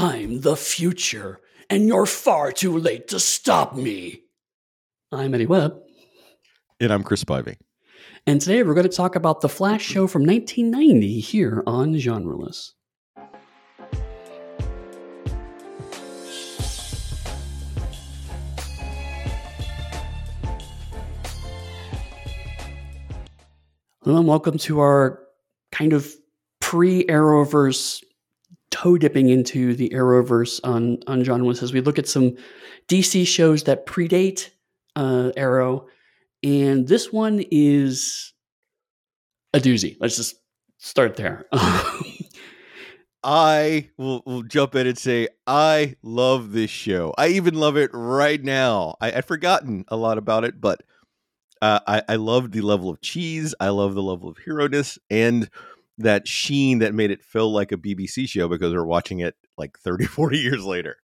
I'm the future, and you're far too late to stop me. I'm Eddy Webb. And I'm Chris Spivey. And today we're going to talk about the Flash show from 1990 here on Genreless. Hello and welcome to our kind of pre Arrowverse toe dipping into the Arrowverse on on Genreless as we look at some DC shows that predate uh, Arrow, and this one is a doozy. Let's just start there. I will, will jump in and say I love this show. I even love it right now. I, I'd forgotten a lot about it, but uh, I, I love the level of cheese. I love the level of hero ness and that sheen that made it feel like a BBC show because we're watching it like 30, 40 years later.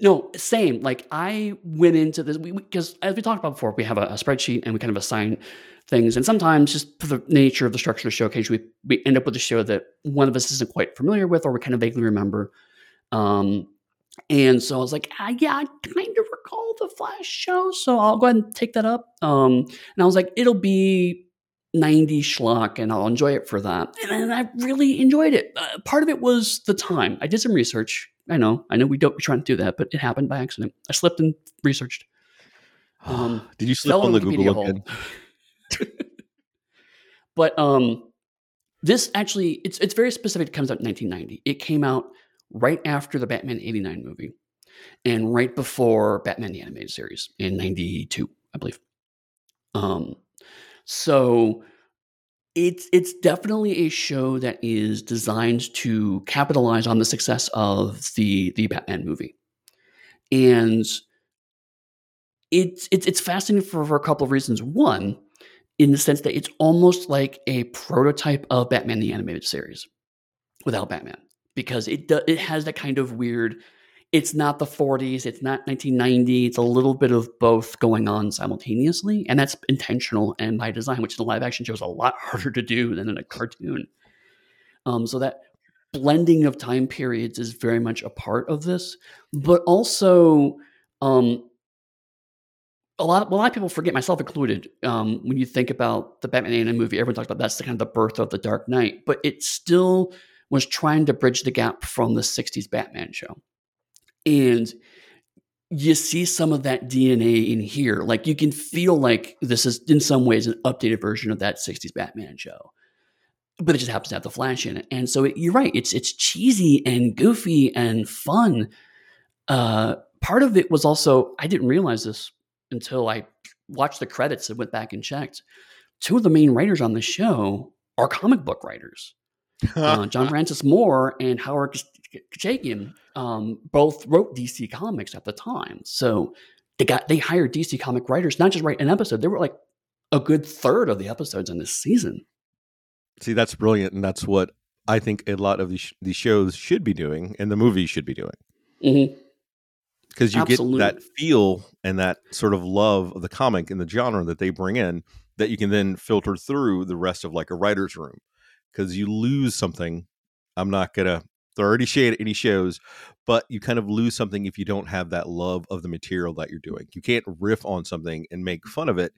No, same. Like I went into this because as we talked about before, we have a, a, spreadsheet and we kind of assign things. And sometimes, just for the nature of the structure of the showcase, we we end up with a show that one of us isn't quite familiar with, or we kind of vaguely remember. Um, and so I was like, ah, yeah, I kind of recall the Flash show, so I'll go ahead and take that up. Um, and I was like, it'll be 90 schlock and I'll enjoy it for that. And I really enjoyed it. Uh, part of it was the time. I did some research. I know, I know we don't we try to do that, but it happened by accident. I slipped and researched. Um, did you slip on the Google again? but um, this actually, it's it's very specific. It comes out in 1990. It came out right after the Batman 89 movie and right before Batman the Animated Series in 92, I believe. Um, so it's it's definitely a show that is designed to capitalize on the success of the the Batman movie, and it's it's it's fascinating for, for a couple of reasons. One, in the sense that it's almost like a prototype of Batman the animated series without Batman, because it do, it has that kind of weird it's not the 40s, it's not 1990. It's a little bit of both going on simultaneously, and that's intentional and by design, which in a live action show is a lot harder to do than in a cartoon. Um, so that blending of time periods is very much a part of this, but also um, a lot. A lot of people forget, myself included, um, when you think about the Batman animated movie. Everyone talks about that's the kind of the birth of the Dark Knight, but it still was trying to bridge the gap from the 60s Batman show and you see some of that DNA in here. Like you can feel like this is in some ways an updated version of that 60s Batman show. But it just happens to have the flash in it. And so it, you're right, it's it's cheesy and goofy and fun. Uh, part of it was also I didn't realize this until I watched the credits and went back and checked. Two of the main writers on the show are comic book writers. Uh, John Francis Moore and Howard Chaykin um, both wrote DC Comics at the time. So they got they hired DC comic writers not just write an episode. They were like a good third of the episodes in this season. See, that's brilliant, and that's what I think a lot of these these shows should be doing, and the movies should be doing. Mm-hmm because you Absolutely. get that feel and that sort of love of the comic and the genre that they bring in that you can then filter through the rest of like a writer's room because you lose something i'm not gonna already shade any shows, but you kind of lose something if you don't have that love of the material that you're doing. You can't riff on something and make fun of it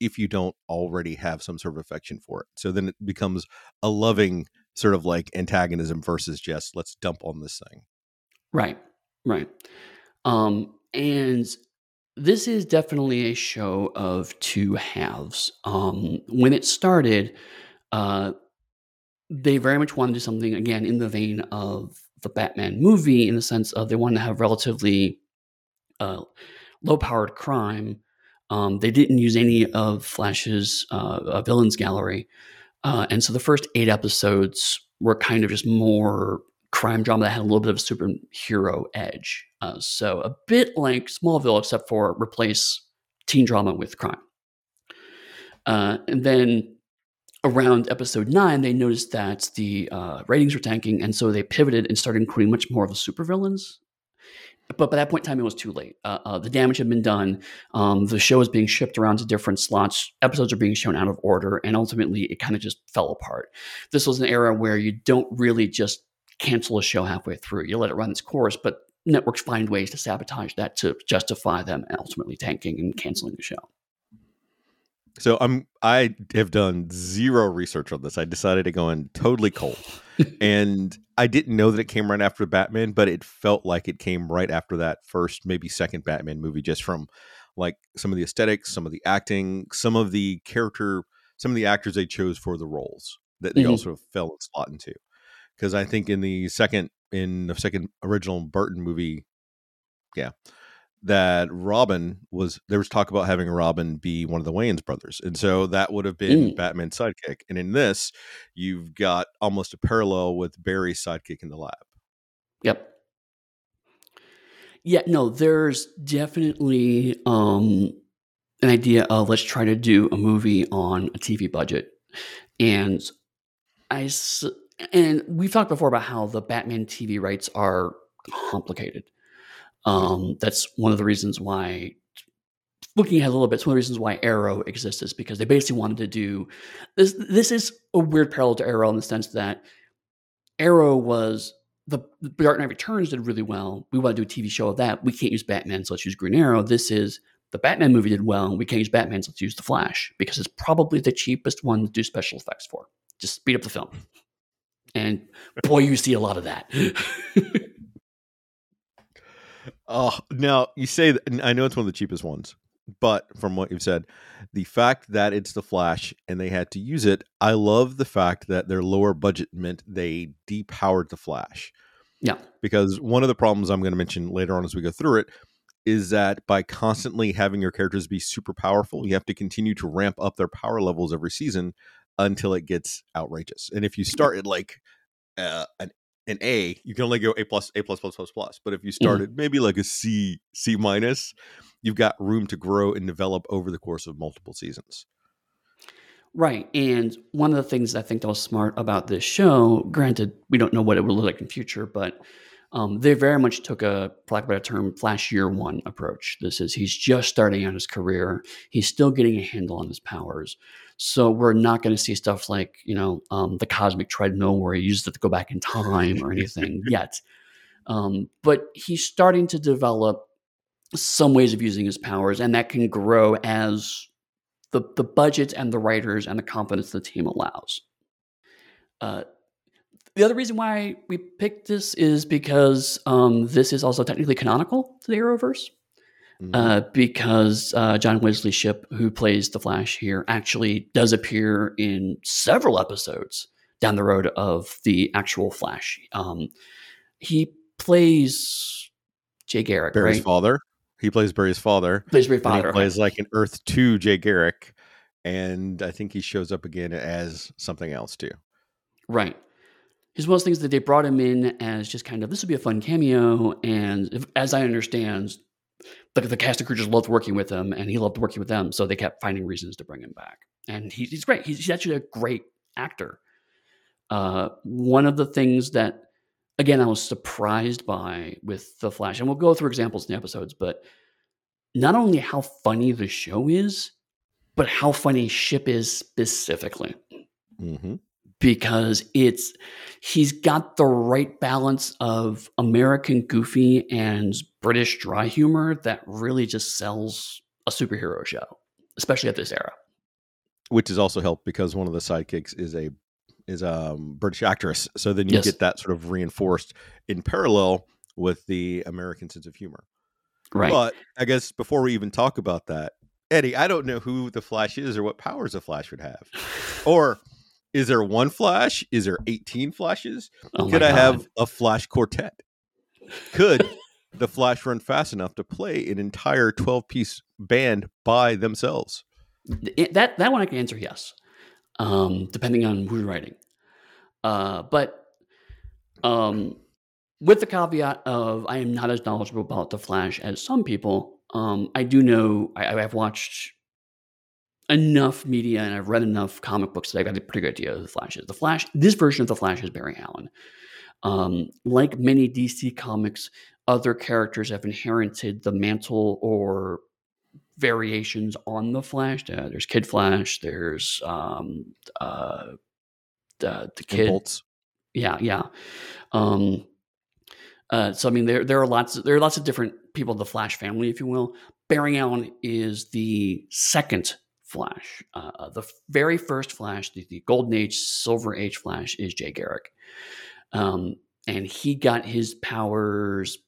if you don't already have some sort of affection for it. So then it becomes a loving sort of like antagonism versus just let's dump on this thing. Right. Right. Um and this is definitely a show of two halves. Um when it started, uh they very much want to do something again in the vein of the Batman movie, in the sense of they want to have relatively uh, low-powered crime. Um, they didn't use any of Flash's uh, villains gallery, uh, and so the first eight episodes were kind of just more crime drama that had a little bit of a superhero edge. Uh, so a bit like Smallville, except for replace teen drama with crime. Uh, and then around episode nine, they noticed that the uh, ratings were tanking, and so they pivoted and started including much more of the supervillains. But by that point in time, it was too late. Uh, uh, the damage had been done. Um, the show was being shipped around to different slots. Episodes are being shown out of order, and ultimately, it kind of just fell apart. This was an era where you don't really just cancel a show halfway through. You let it run its course, but networks find ways to sabotage that to justify them ultimately tanking and canceling the show. So I'm I have done zero research on this. I decided to go in totally cold. and I didn't know that it came right after Batman, but it felt like it came right after that first, maybe second Batman movie, just from like some of the aesthetics, some of the acting, some of the character, some of the actors they chose for the roles that they mm-hmm. also fell slot into. Because I think in the second in the second original Burton movie, yeah, that Robin was there was talk about having Robin be one of the Wayans brothers, and so that would have been mm. Batman's sidekick. And in this, you've got almost a parallel with Barry's sidekick in the lab. Yep. Yeah, no, there's definitely um, an idea of let's try to do a movie on a TV budget, and I and we've talked before about how the Batman TV rights are complicated. Um, that's one of the reasons why looking ahead a little bit, it's one of the reasons why Arrow exists is because they basically wanted to do this. This is a weird parallel to Arrow in the sense that Arrow was the, the Dark Knight Returns did really well. We want to do a TV show of that. We can't use Batman, so let's use Green Arrow. This is the Batman movie did well. We can't use Batman, so let's use the Flash because it's probably the cheapest one to do special effects for. Just speed up the film. And boy, you see a lot of that. Oh, now you say that, I know it's one of the cheapest ones, but from what you've said, the fact that it's the Flash and they had to use it, I love the fact that their lower budget meant they depowered the Flash. Yeah. Because one of the problems I'm going to mention later on as we go through it is that by constantly having your characters be super powerful, you have to continue to ramp up their power levels every season until it gets outrageous. And if you start at like uh, an an A, you can only go A plus, A plus plus plus plus. But if you mm-hmm. started mm-hmm. maybe like a C, C minus, you've got room to grow and develop over the course of multiple seasons. Right. And one of the things I think that was smart about this show, granted, we don't know what it will look like in future, but um, they very much took a, for lack of a better term, flash year one approach. This is he's just starting out his career. He's still getting a handle on his powers. So we're not going to see stuff like, you know, um, the cosmic treadmill where he uses it to go back in time or anything yet. Um, but he's starting to develop some ways of using his powers, and that can grow as the, the budget and the writers and the confidence the team allows. Uh, the other reason why we picked this is because um, this is also technically canonical to the Arrowverse mm-hmm. uh, because uh, John Wesley Shipp, who plays the Flash here, actually does appear in several episodes down the road of the actual Flash. Um, he plays Jay Garrick, Barry's right? father. He plays Barry's father. Plays Barry's father. He plays like an Earth Two Jay Garrick, and I think he shows up again as something else too. Right. He's one of those things that they brought him in as just kind of this would be a fun cameo, and if, as I understand, the, the cast and crew just loved working with him and he loved working with them. So they kept finding reasons to bring him back. And he, he's great. He's, he's, actually a great actor. Uh, one of the things that, again, I was surprised by with The Flash, and we'll go through examples in the episodes, but not only how funny the show is, but how funny Shipp is specifically. Mm-hmm because it's he's got the right balance of American goofy and British dry humor that really just sells a superhero show, especially at this era. Which has also helped because one of the sidekicks is a is a um, British actress, so then you yes. get that sort of reinforced in parallel with the American sense of humor. Right. But I guess before we even talk about that, Eddy, I don't know who the Flash is or what powers the Flash would have, or is there one flash? Is there 18 flashes? Oh Could I have a flash quartet? Could the flash run fast enough to play an entire 12 piece band by themselves? That that one I can answer yes, um, depending on who's writing. Uh, but um, with the caveat of I am not as knowledgeable about the Flash as some people. Um, I do know I, I've watched enough media and I've read enough comic books that I've got a pretty good idea of the Flash is. The Flash, this version of the Flash is Barry Allen. Um, like many DC comics, other characters have inherited the mantle or variations on the Flash. Uh, there's Kid Flash. There's um, uh, the, the kid. Bolts. Yeah, yeah. Um, uh, so I mean, there there are lots there are lots of different people of the Flash family, if you will. Barry Allen is the second Flash. Uh, the very first Flash, the, the, Golden Age, Silver Age Flash, is Jay Garrick, um, and he got his powers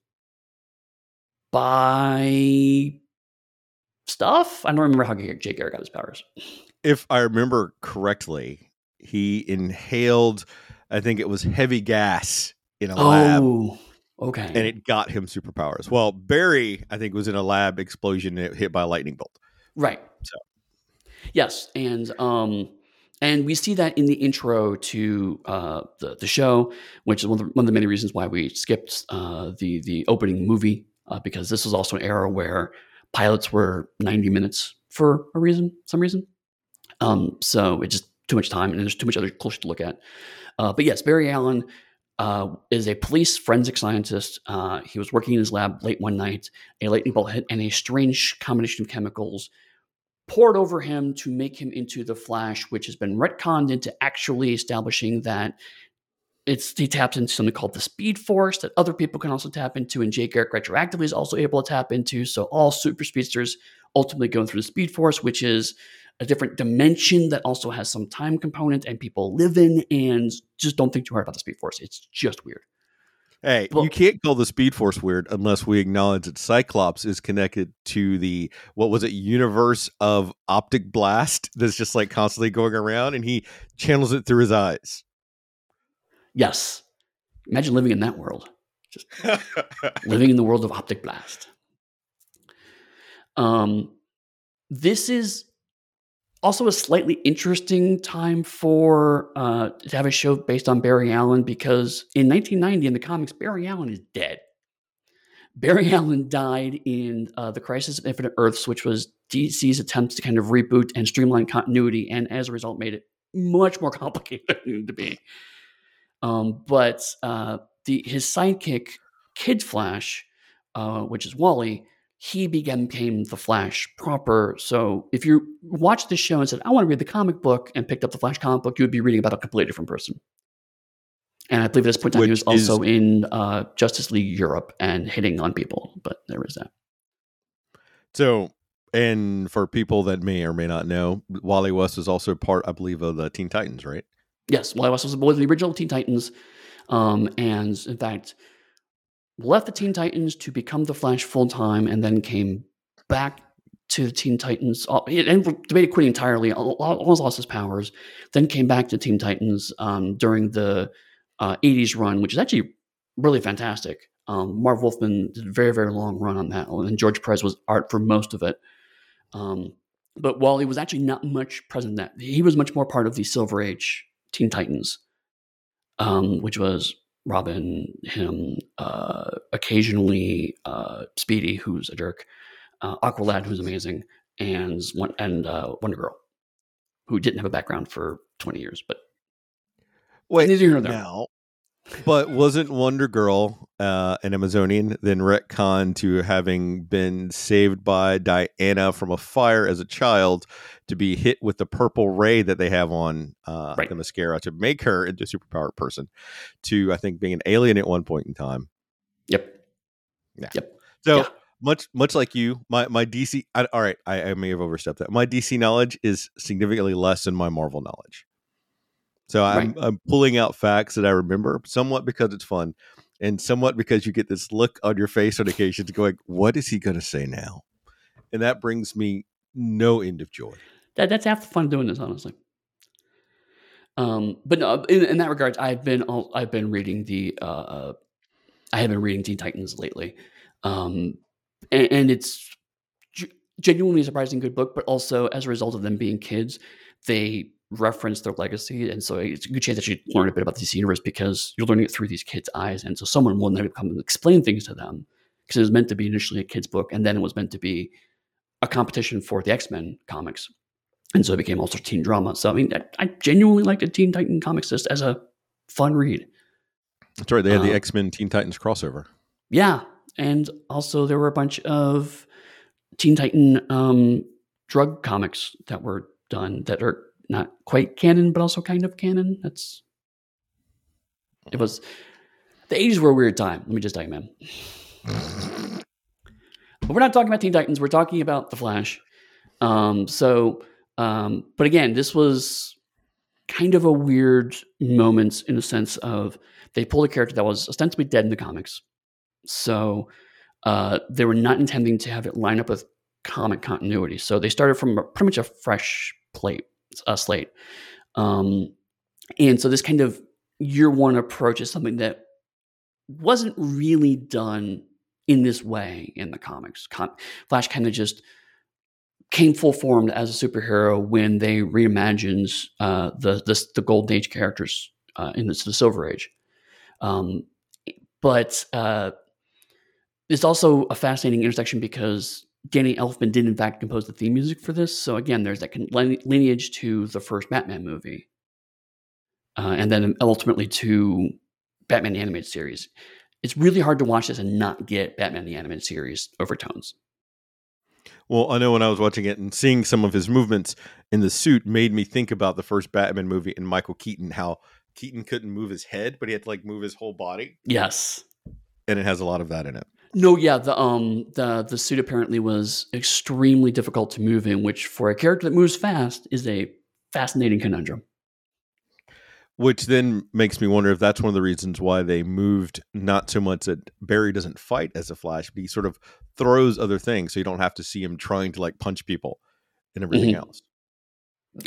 by stuff. I don't remember how Jay Garrick got his powers. If I remember correctly, he inhaled, I think it was heavy gas in a oh. lab Okay. And it got him superpowers. Well, Barry, I think, was in a lab explosion hit by a lightning bolt. Right. So Yes. And um and we see that in the intro to uh, the the show, which is one of the, one of the many reasons why we skipped uh, the the opening movie uh, because this was also an era where pilots were ninety minutes for a reason, some reason. Um, so it's just too much time, and there's too much other culture to look at. Uh, but yes, Barry Allen uh, is a police forensic scientist. Uh, he was working in his lab late one night. A lightning bolt hit, and a strange combination of chemicals poured over him to make him into the Flash, which has been retconned into actually establishing that it's he taps into something called the Speed Force that other people can also tap into, and Jay Garrick retroactively is also able to tap into. So all super speedsters ultimately go through the Speed Force, which is a different dimension that also has some time component and people live in and just don't think too hard about the speed force it's just weird hey you can't call the speed force weird unless we acknowledge that cyclops is connected to the what was it universe of optic blast that's just like constantly going around and he channels it through his eyes. Yes. Imagine living in that world. Just living in the world of optic blast. Um this is also a slightly interesting time for uh, to have a show based on Barry Allen because in 1990 in the comics, Barry Allen is dead. Barry Allen died in uh, the Crisis of Infinite Earths, which was DC's attempts to kind of reboot and streamline continuity, and as a result, made it much more complicated to be. Um, but uh, the his sidekick, Kid Flash, uh, which is Wally, he became the Flash proper. So if you watched this show and said, I want to read the comic book and picked up the Flash comic book, you would be reading about a completely different person. And I believe at this point in time, he was also is, in uh, Justice League Europe and hitting on people, but there was that. So, and for people that may or may not know, Wally West is also part, I believe, of the Teen Titans, right? Yes, Wally West was one of the original Teen Titans. Um, and in fact, left the Teen Titans to become the Flash full time, and then came back to the Teen Titans uh, and debated quitting entirely. Almost lost his powers. Then came back to Teen Titans um, during the uh, '80s run, which is actually really fantastic. Um, Marv Wolfman did a very very long run on that, and George Perez was art for most of it. Um, but Wally was actually not much present in that. He was much more part of the Silver Age Teen Titans, um, which was Robin, him, uh, occasionally uh, Speedy, who's a jerk, uh, Aqualad, who's amazing, and and uh, Wonder Girl, who didn't have a background for twenty years, but wait, neither here nor there. Now, but wasn't Wonder Girl uh, an Amazonian then retcon to having been saved by Diana from a fire as a child to be hit with the purple ray that they have on uh, right. Themyscira to make her into a superpowered person to I think being an alien at one point in time. Yep. Yeah. Yep. So yeah. much much like you, my my DC. I, all right, I, I may have overstepped that. My DC knowledge is significantly less than my Marvel knowledge. So I'm, right. I'm pulling out facts that I remember somewhat because it's fun and somewhat because you get this look on your face on occasions going, what is he going to say now? And that brings me no end of joy. That, that's half the fun doing this, honestly. Um, but no, in, in, that regard, I've been I've been reading the uh, uh, I have been reading Teen Titans lately, um, and, and, it's genuinely a surprising good book. But also as a result of them being kids, they reference their legacy, and so it's a good chance that you learn a bit about this universe because you're learning it through these kids' eyes, and so someone will then come and explain things to them because it was meant to be initially a kids' book, and then it was meant to be a competition for the X Men comics, and so it became also teen drama. So I mean, I, I genuinely liked the Teen Titan comics just as a fun read. That's right. They had the uh, X Men Teen Titans crossover. Yeah, and also there were a bunch of Teen Titan um, drug comics that were done that are not quite canon, but also kind of canon. That's It was the 80s were a weird time. Let me just tell you, man. but we're not talking about Teen Titans. We're talking about The Flash. Um, so, um, but again, this was kind of a weird moment in the sense of they pulled a character that was ostensibly dead in the comics. So uh, they were not intending to have it line up with comic continuity. So they started from pretty much a fresh plate, a slate. Um, and so this kind of year one approach is something that wasn't really done in this way in the comics. Flash kind of just came full formed as a superhero when they reimagined uh, the, the, the golden age characters uh, in the, the silver age. Um, but uh, it's also a fascinating intersection because Danny Elfman did in fact compose the theme music for this. So again, there's that lineage to the first Batman movie, uh, and then ultimately to Batman the animated series. It's really hard to watch this and not get Batman the animated series overtones. Well, I know when I was watching it and seeing some of his movements in the suit made me think about the first Batman movie and Michael Keaton, how Keaton couldn't move his head, but he had to like move his whole body. Yes. And it has a lot of that in it. No, yeah, the um the the suit apparently was extremely difficult to move in, which for a character that moves fast is a fascinating conundrum. Which then makes me wonder if that's one of the reasons why they moved not so much that Barry doesn't fight as a Flash, but he sort of throws other things, so you don't have to see him trying to like punch people and everything mm-hmm. else.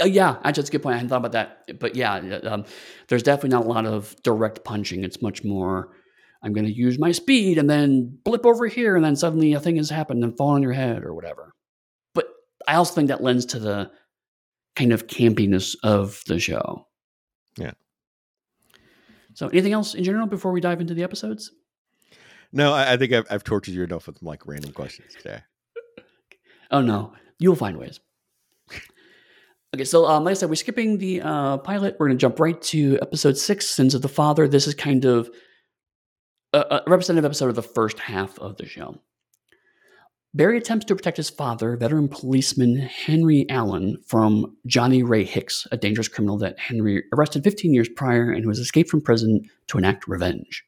Uh, yeah, actually, that's a good point. I hadn't thought about that, but yeah, um, there's definitely not a lot of direct punching. It's much more I'm going to use my speed and then blip over here, and then suddenly a thing has happened and fall on your head or whatever. But I also think that lends to the kind of campiness of the show. Yeah. So, anything else in general before we dive into the episodes? No, I, I think I've, I've, tortured you enough with like random questions today. oh no, you'll find ways. Okay, so um, like I said, we're skipping the uh, pilot. We're going to jump right to episode six, Sins of the Father. This is kind of a, a representative episode of the first half of the show. Barry attempts to protect his father, veteran policeman Henry Allen, from Johnny Ray Hicks, a dangerous criminal that Henry arrested 15 years prior and who has escaped from prison to enact revenge.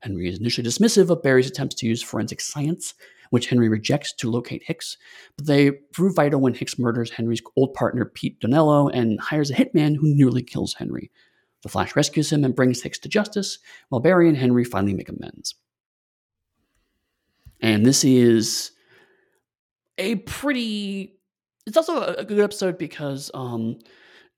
Henry is initially dismissive of Barry's attempts to use forensic science, which Henry rejects to locate Hicks, but they prove vital when Hicks murders Henry's old partner Pete Donello and hires a hitman who nearly kills Henry, the Flash rescues him and brings Hicks to justice, while Barry and Henry finally make amends. And this is a pretty. It's also a good episode because um,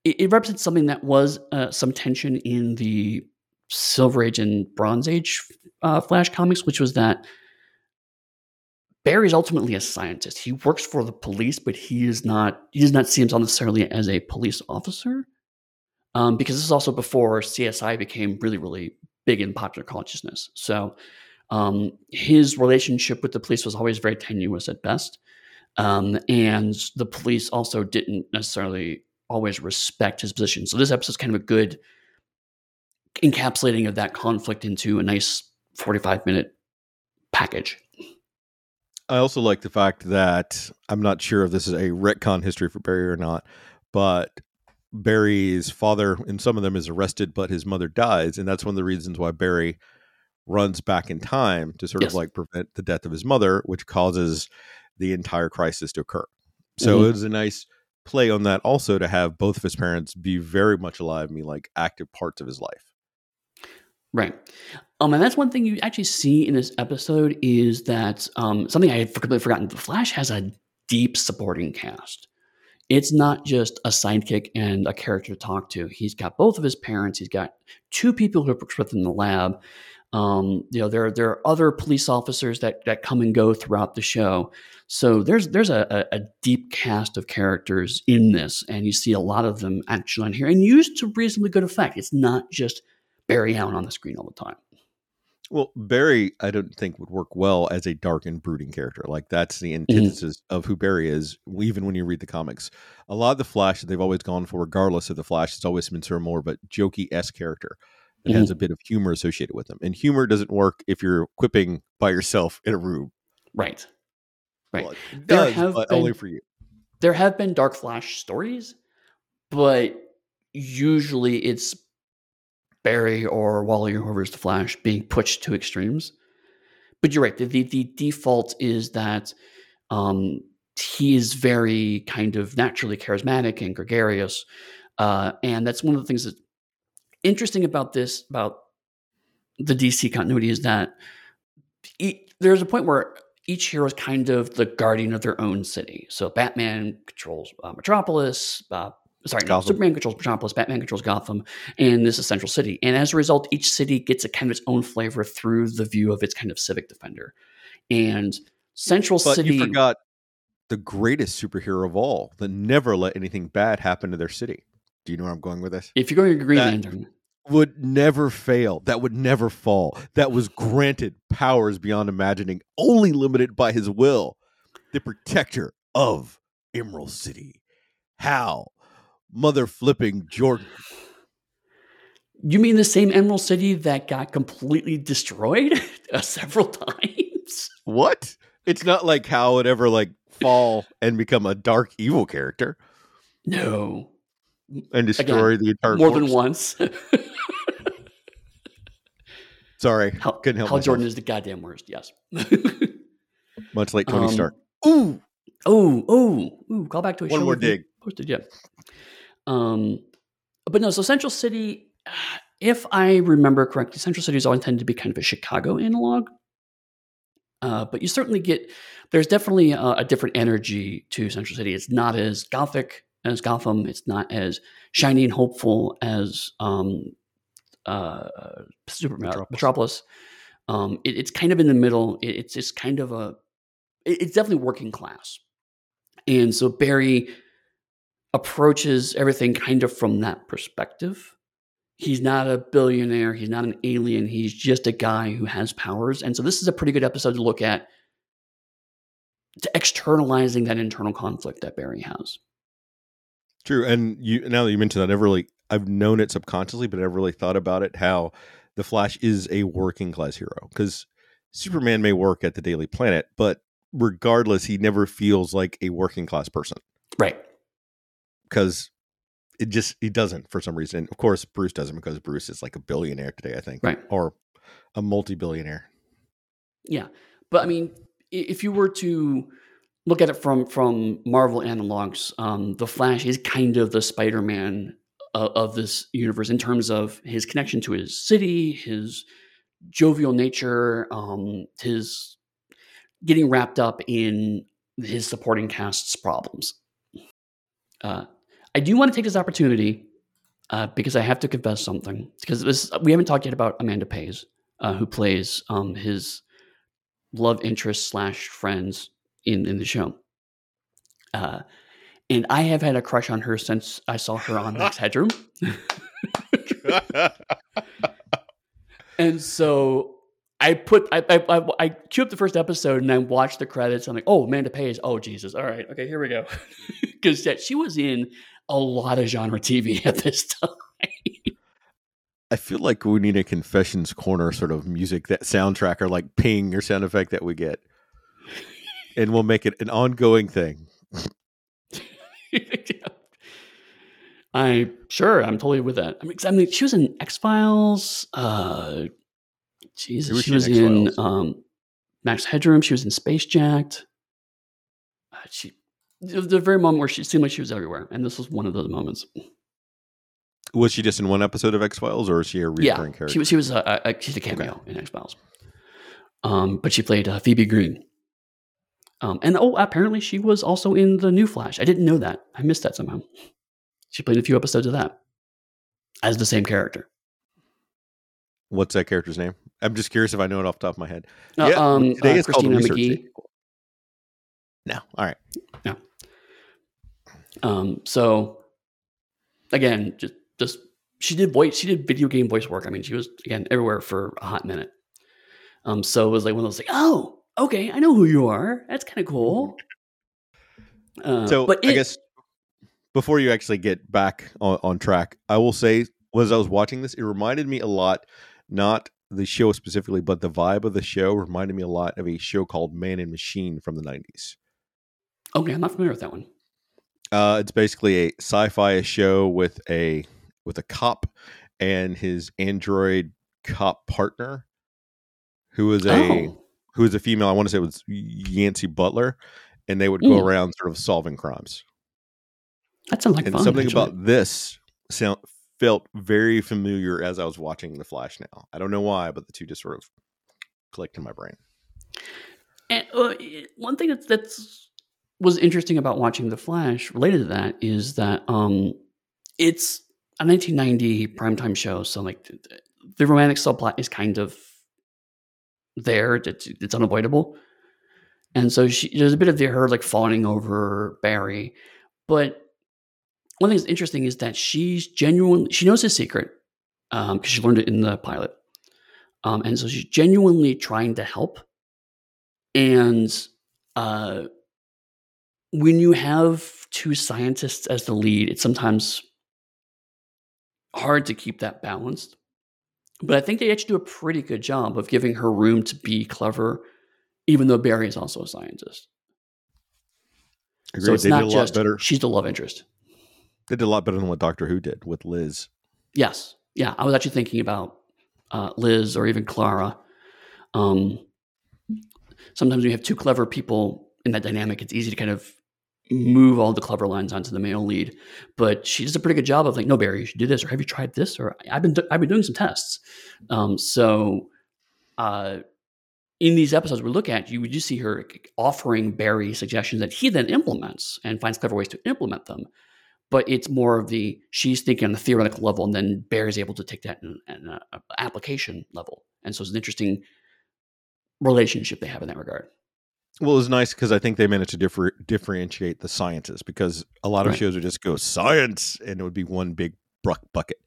it, it, represents something that was uh, some tension in the Silver Age and Bronze Age uh, Flash comics, which was that Barry's ultimately a scientist. He works for the police, but he is not. He does not see himself necessarily as a police officer um, because this is also before CSI became really, really big in popular consciousness. So um, his relationship with the police was always very tenuous at best. Um, and the police also didn't necessarily always respect his position. So this episode is kind of a good encapsulating of that conflict into a nice 45 minute package. I also like the fact that I'm not sure if this is a retcon history for Barry or not, but Barry's father, and some of them, is arrested, but his mother dies, and that's one of the reasons why Barry runs back in time to sort yes. of like prevent the death of his mother, which causes the entire crisis to occur. So mm-hmm. it was a nice play on that also to have both of his parents be very much alive, mean like active parts of his life. Right. Um, and that's one thing you actually see in this episode is that um, something I had completely forgotten. The Flash has a deep supporting cast it's not just a sidekick and a character to talk to. He's got both of his parents. He's got two people who work with in the lab. Um, you know, there there are other police officers that that come and go throughout the show. So there's there's a, a, deep cast of characters in this, and you see a lot of them actually on here and used to reasonably good effect. It's not just Barry Allen on the screen all the time. Well, Barry, I don't think would work well as a dark and brooding character. Like that's the mm-hmm. antithesis mm-hmm. of who Barry is. Even when you read the comics, a lot of the Flash that they've always gone for, regardless of the Flash, has always been sort of more of a jokey s character that mm-hmm. has a bit of humor associated with them. And humor doesn't work if you're quipping by yourself in a room. Right. Right. Well, there does, have but been, only for you. There have been Dark Flash stories, but usually it's Barry or Wally or whoever's the Flash being pushed to extremes. But you're right. The the, the default is that um, he is very kind of naturally charismatic and gregarious, uh, and that's one of the things that's interesting about this about the DC continuity is that e- there's a point where each hero is kind of the guardian of their own city. So Batman controls uh, Metropolis. Uh, sorry, no, Superman controls Metropolis. Batman controls Gotham, and this is Central City. And as a result, each city gets a kind of its own flavor through the view of its kind of civic defender. And Central but City. You forgot the greatest superhero of all that never let anything bad happen to their city. Do you know where I'm going with this? If you're going to Green Lantern, would never fail. That would never fall. That was granted powers beyond imagining, only limited by his will. The protector of Emerald City. Hal, mother flipping Jordan. You mean the same Emerald City that got completely destroyed uh, several times? What? It's not like how would ever like fall and become a dark evil character. No. And destroy Again, the entire more force. than once. Sorry, Hal, couldn't help Hal myself. Jordan is the goddamn worst. Yes. Much like Tony Um, Stark. Ooh, ooh, ooh, ooh! Call back to a One show more dig. Posted, yeah. Um, but no. So Central City, if I remember correctly, Central City is all intended to be kind of a Chicago analog. Uh, but you certainly get there's definitely a, a different energy to Central City. It's not as gothic as Gotham. It's not as shiny and hopeful as um, uh, Super Metropolis. Metropolis. Um, it, it's kind of in the middle. It, it's it's kind of a it- it's definitely working class, and so Barry approaches everything kind of from that perspective. He's not a billionaire. He's not an alien. He's just a guy who has powers. And so this is a pretty good episode to look at to externalizing that internal conflict that Barry has. True. And you now that you mentioned that, I never really I've known it subconsciously, but I never really thought about it how the Flash is a working class hero. Because Superman may work at the Daily Planet, but regardless, he never feels like a working class person. Right. Because it just he doesn't for some reason. Of course, Bruce doesn't because Bruce is like a billionaire today, I think. Right. Or a multi billionaire. Yeah, but I mean, if you were to look at it from from Marvel analogs, um, the Flash is kind of the Spider-Man of, of this universe in terms of his connection to his city, his jovial nature, um, his getting wrapped up in his supporting cast's problems. Uh, I do want to take this opportunity uh, because I have to confess something because this we haven't talked yet about Amanda Pays, uh, who plays um, his love interest slash friends in in the show. Uh, and I have had a crush on her since I saw her on Max Headroom. and so I put I I, I I queued up the first episode and I watched the credits. I'm like, oh, Amanda Pays. Oh Jesus! All right, okay, here we go. Because yeah, she was in a lot of genre TV at this time. I feel like we need a confessions corner sort of music that soundtrack or like ping or sound effect that we get. And we'll make it an ongoing thing. I sure I'm totally with that. I mean, I mean, she was in X Files. Uh, Jesus, was she she was in in um, Max Headroom. She was in Spacejacked. Uh, she, the very moment where she seemed like she was everywhere, and this was one of those moments. Was she just in one episode of X Files or is she a recurring yeah, character? she was. She was a, a, she's a cameo in X Files. Um, but she played uh, Phoebe Green. Um, and oh, apparently she was also in the new Flash. I didn't know that. I missed that somehow. She played a few episodes of that as the same character. What's that character's name? I'm just curious if I know it off the top of my head. Uh, Yeah, um, today uh, is Christina Research McGee. No. All right. Um, so again, just just she did voice, she did video game voice work. I mean, she was again everywhere for a hot minute. Um, so it was like one of those like, oh, okay, I know who you are. That's kind of cool. Uh, so but I guess before you actually get back on, on track, I will say, as I was watching this, it reminded me a lot, not the show specifically, but the vibe of the show reminded me a lot of a show called Man and Machine from the 90s. okay, I'm not familiar with that one. Uh, it's basically a sci-fi show with a with a cop and his android cop partner, who was a oh. who was a female. I want to say it was Yancy Butler, and they would go mm. around sort of solving crimes. That sounds like and fun, something actually. about this sound felt very familiar as I was watching The Flash. Now I don't know why, but the two just sort of clicked in my brain. And uh, one thing that's, that's was interesting about watching The Flash related to that is that um, it's a 1990 primetime show, so like the romantic subplot is kind of there. It's, it's unavoidable, and so she, there's a bit of the, her like fawning over Barry, but one thing that's interesting is that she's genuinely she knows his secret because um, she learned it in the pilot, um, and so she's genuinely trying to help. And uh, when you have two scientists as the lead, it's sometimes hard to keep that balanced. But I think they actually do a pretty good job of giving her room to be clever, even though Barry is also a scientist. Agreed. So it's they not just better. she's the love interest. They did a lot better than what Doctor Who did with Liz. Yes. Yeah. I was actually thinking about uh, Liz or even Clara. Um, sometimes we have two clever people in that dynamic, it's easy to kind of move all the clever lines onto the male lead. But she does a pretty good job of like, no, Barry, you should do this, or have you tried this? Or I've been I've been doing some tests. Um, so uh, in these episodes we look at, you do see her offering Barry suggestions that he then implements and finds clever ways to implement them. But it's more of the she's thinking on the theoretical level, and then Barry's able to take that in an application level. And so it's an interesting relationship they have in that regard. Well, it was nice because I think they managed to differ, differentiate the sciences because a lot of right. shows would just go science and it would be one big bucket.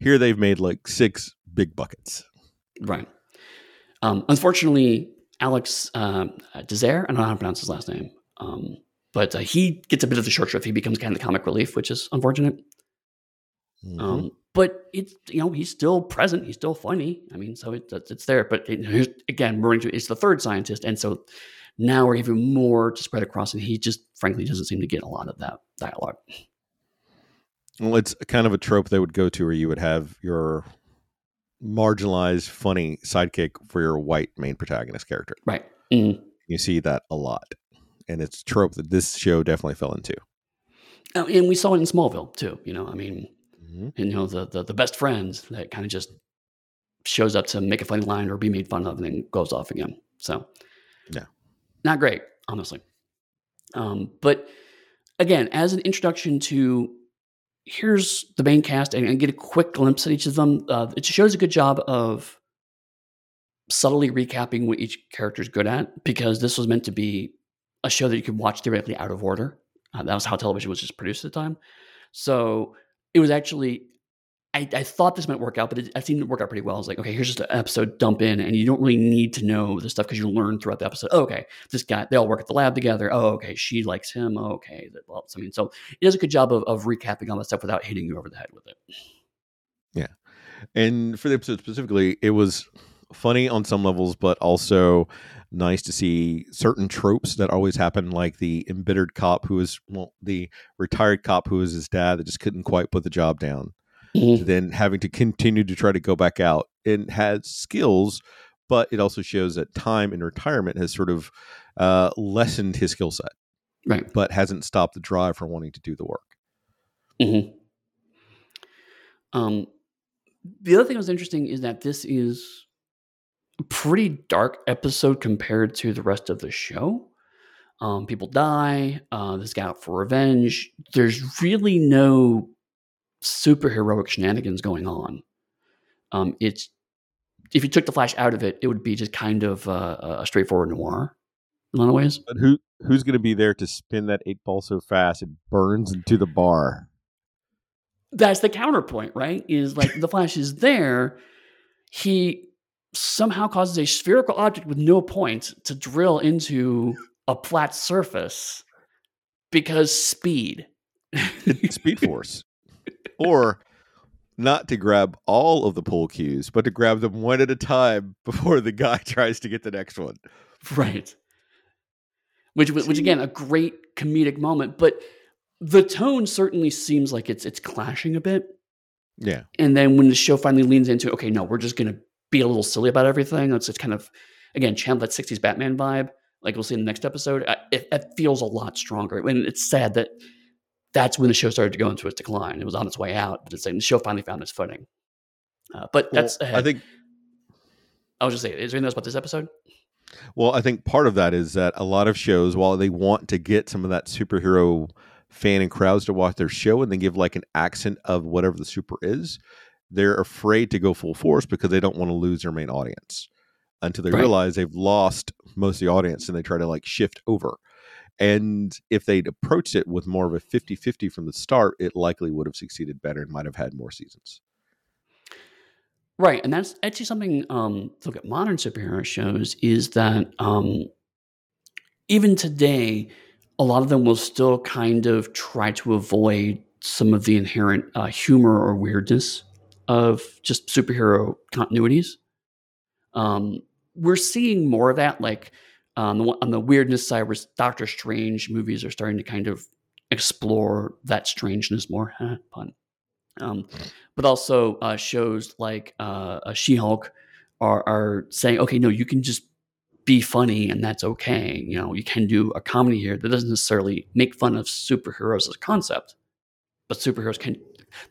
Here they've made like six big buckets. Right. Um, unfortunately, Alex uh, Désert, I don't know how to pronounce his last name, um, but uh, he gets a bit of the short shrift. He becomes kind of the comic relief, which is unfortunate. Mm-hmm. Um, but it's you know he's still present. He's still funny. I mean, so it, it's there. But it, again, we're into it's the third scientist, and so now we're even more to spread across, and he just frankly doesn't seem to get a lot of that dialogue. Well, it's kind of a trope they would go to where you would have your marginalized, funny sidekick for your white main protagonist character. Right. Mm-hmm. You see that a lot, and it's a trope that this show definitely fell into. Oh, and we saw it in Smallville too. You know, I mean, mm-hmm. and you know the, the the best friends that kind of just shows up to make a funny line or be made fun of and then goes off again. So, yeah, not great, honestly. Um, but again, as an introduction to here's the main cast and, and get a quick glimpse at each of them, uh, it shows a good job of subtly recapping what each character is good at because this was meant to be a show that you could watch theoretically out of order. Uh, that was how television was just produced at the time. So it was actually I, I, thought this might work out, but it, I've seen it work out pretty well. It's like, okay, here's just an episode, dump in, and you don't really need to know the stuff because you learn throughout the episode. Oh, okay, this guy, they all work at the lab together. Oh, okay, she likes him. Oh, okay, well, I mean, so it does a good job of, of recapping all that stuff without hitting you over the head with it. Yeah, and for the episode specifically, it was funny on some levels, but also nice to see certain tropes that always happen, like the embittered cop who is well, the retired cop who is his dad that just couldn't quite put the job down mm-hmm. then having to continue to try to go back out and has skills but it also shows that time in retirement has sort of uh, lessened his skill set right but hasn't stopped the drive for wanting to do the work mm-hmm. um, the other thing that was interesting is that this is a pretty dark episode compared to the rest of the show um, people die. Uh, this guy out for revenge. There's really no superheroic shenanigans going on. Um, it's if you took the Flash out of it, it would be just kind of uh, a straightforward noir in a lot of ways. But who who's going to be there to spin that eight ball so fast it burns into the bar? That's the counterpoint, right? Is like the Flash is there, he somehow causes a spherical object with no point to drill into a flat surface because speed. speed force or not to grab all of the pull cues, but to grab them one at a time before the guy tries to get the next one. Right. Which, which again, a great comedic moment, but the tone certainly seems like it's it's clashing a bit. Yeah. And then when the show finally leans into, okay, no, we're just going to be a little silly about everything. It's, it's kind of, again, channel that 60s Batman vibe, like we'll see in the next episode. It, it feels a lot stronger. And it's sad that that's when the show started to go into its decline. It was on its way out, but it's like the show finally found its footing. Uh, but well, that's ahead. I think I was just saying, is there anything else about this episode? Well, I think part of that is that a lot of shows, while they want to get some of that superhero fan and crowds to watch their show and then give like an accent of whatever the super is, they're afraid to go full force because they don't want to lose their main audience until they right. realize they've lost most of the audience and they try to like shift over. And if they'd approached it with more of a 50 50 from the start, it likely would have succeeded better and might have had more seasons. Right. And that's actually something um, look at modern superhero shows is that um, even today, a lot of them will still kind of try to avoid some of the inherent uh, humor or weirdness of just superhero continuities. Um, we're seeing more of that, like on the, on the weirdness side, where Doctor Strange movies are starting to kind of explore that strangeness more. pun. Um, but also uh, shows like uh, She Hulk are, are saying, okay, no, you can just be funny and that's okay. You know, you can do a comedy here that doesn't necessarily make fun of superheroes as a concept, but superheroes can.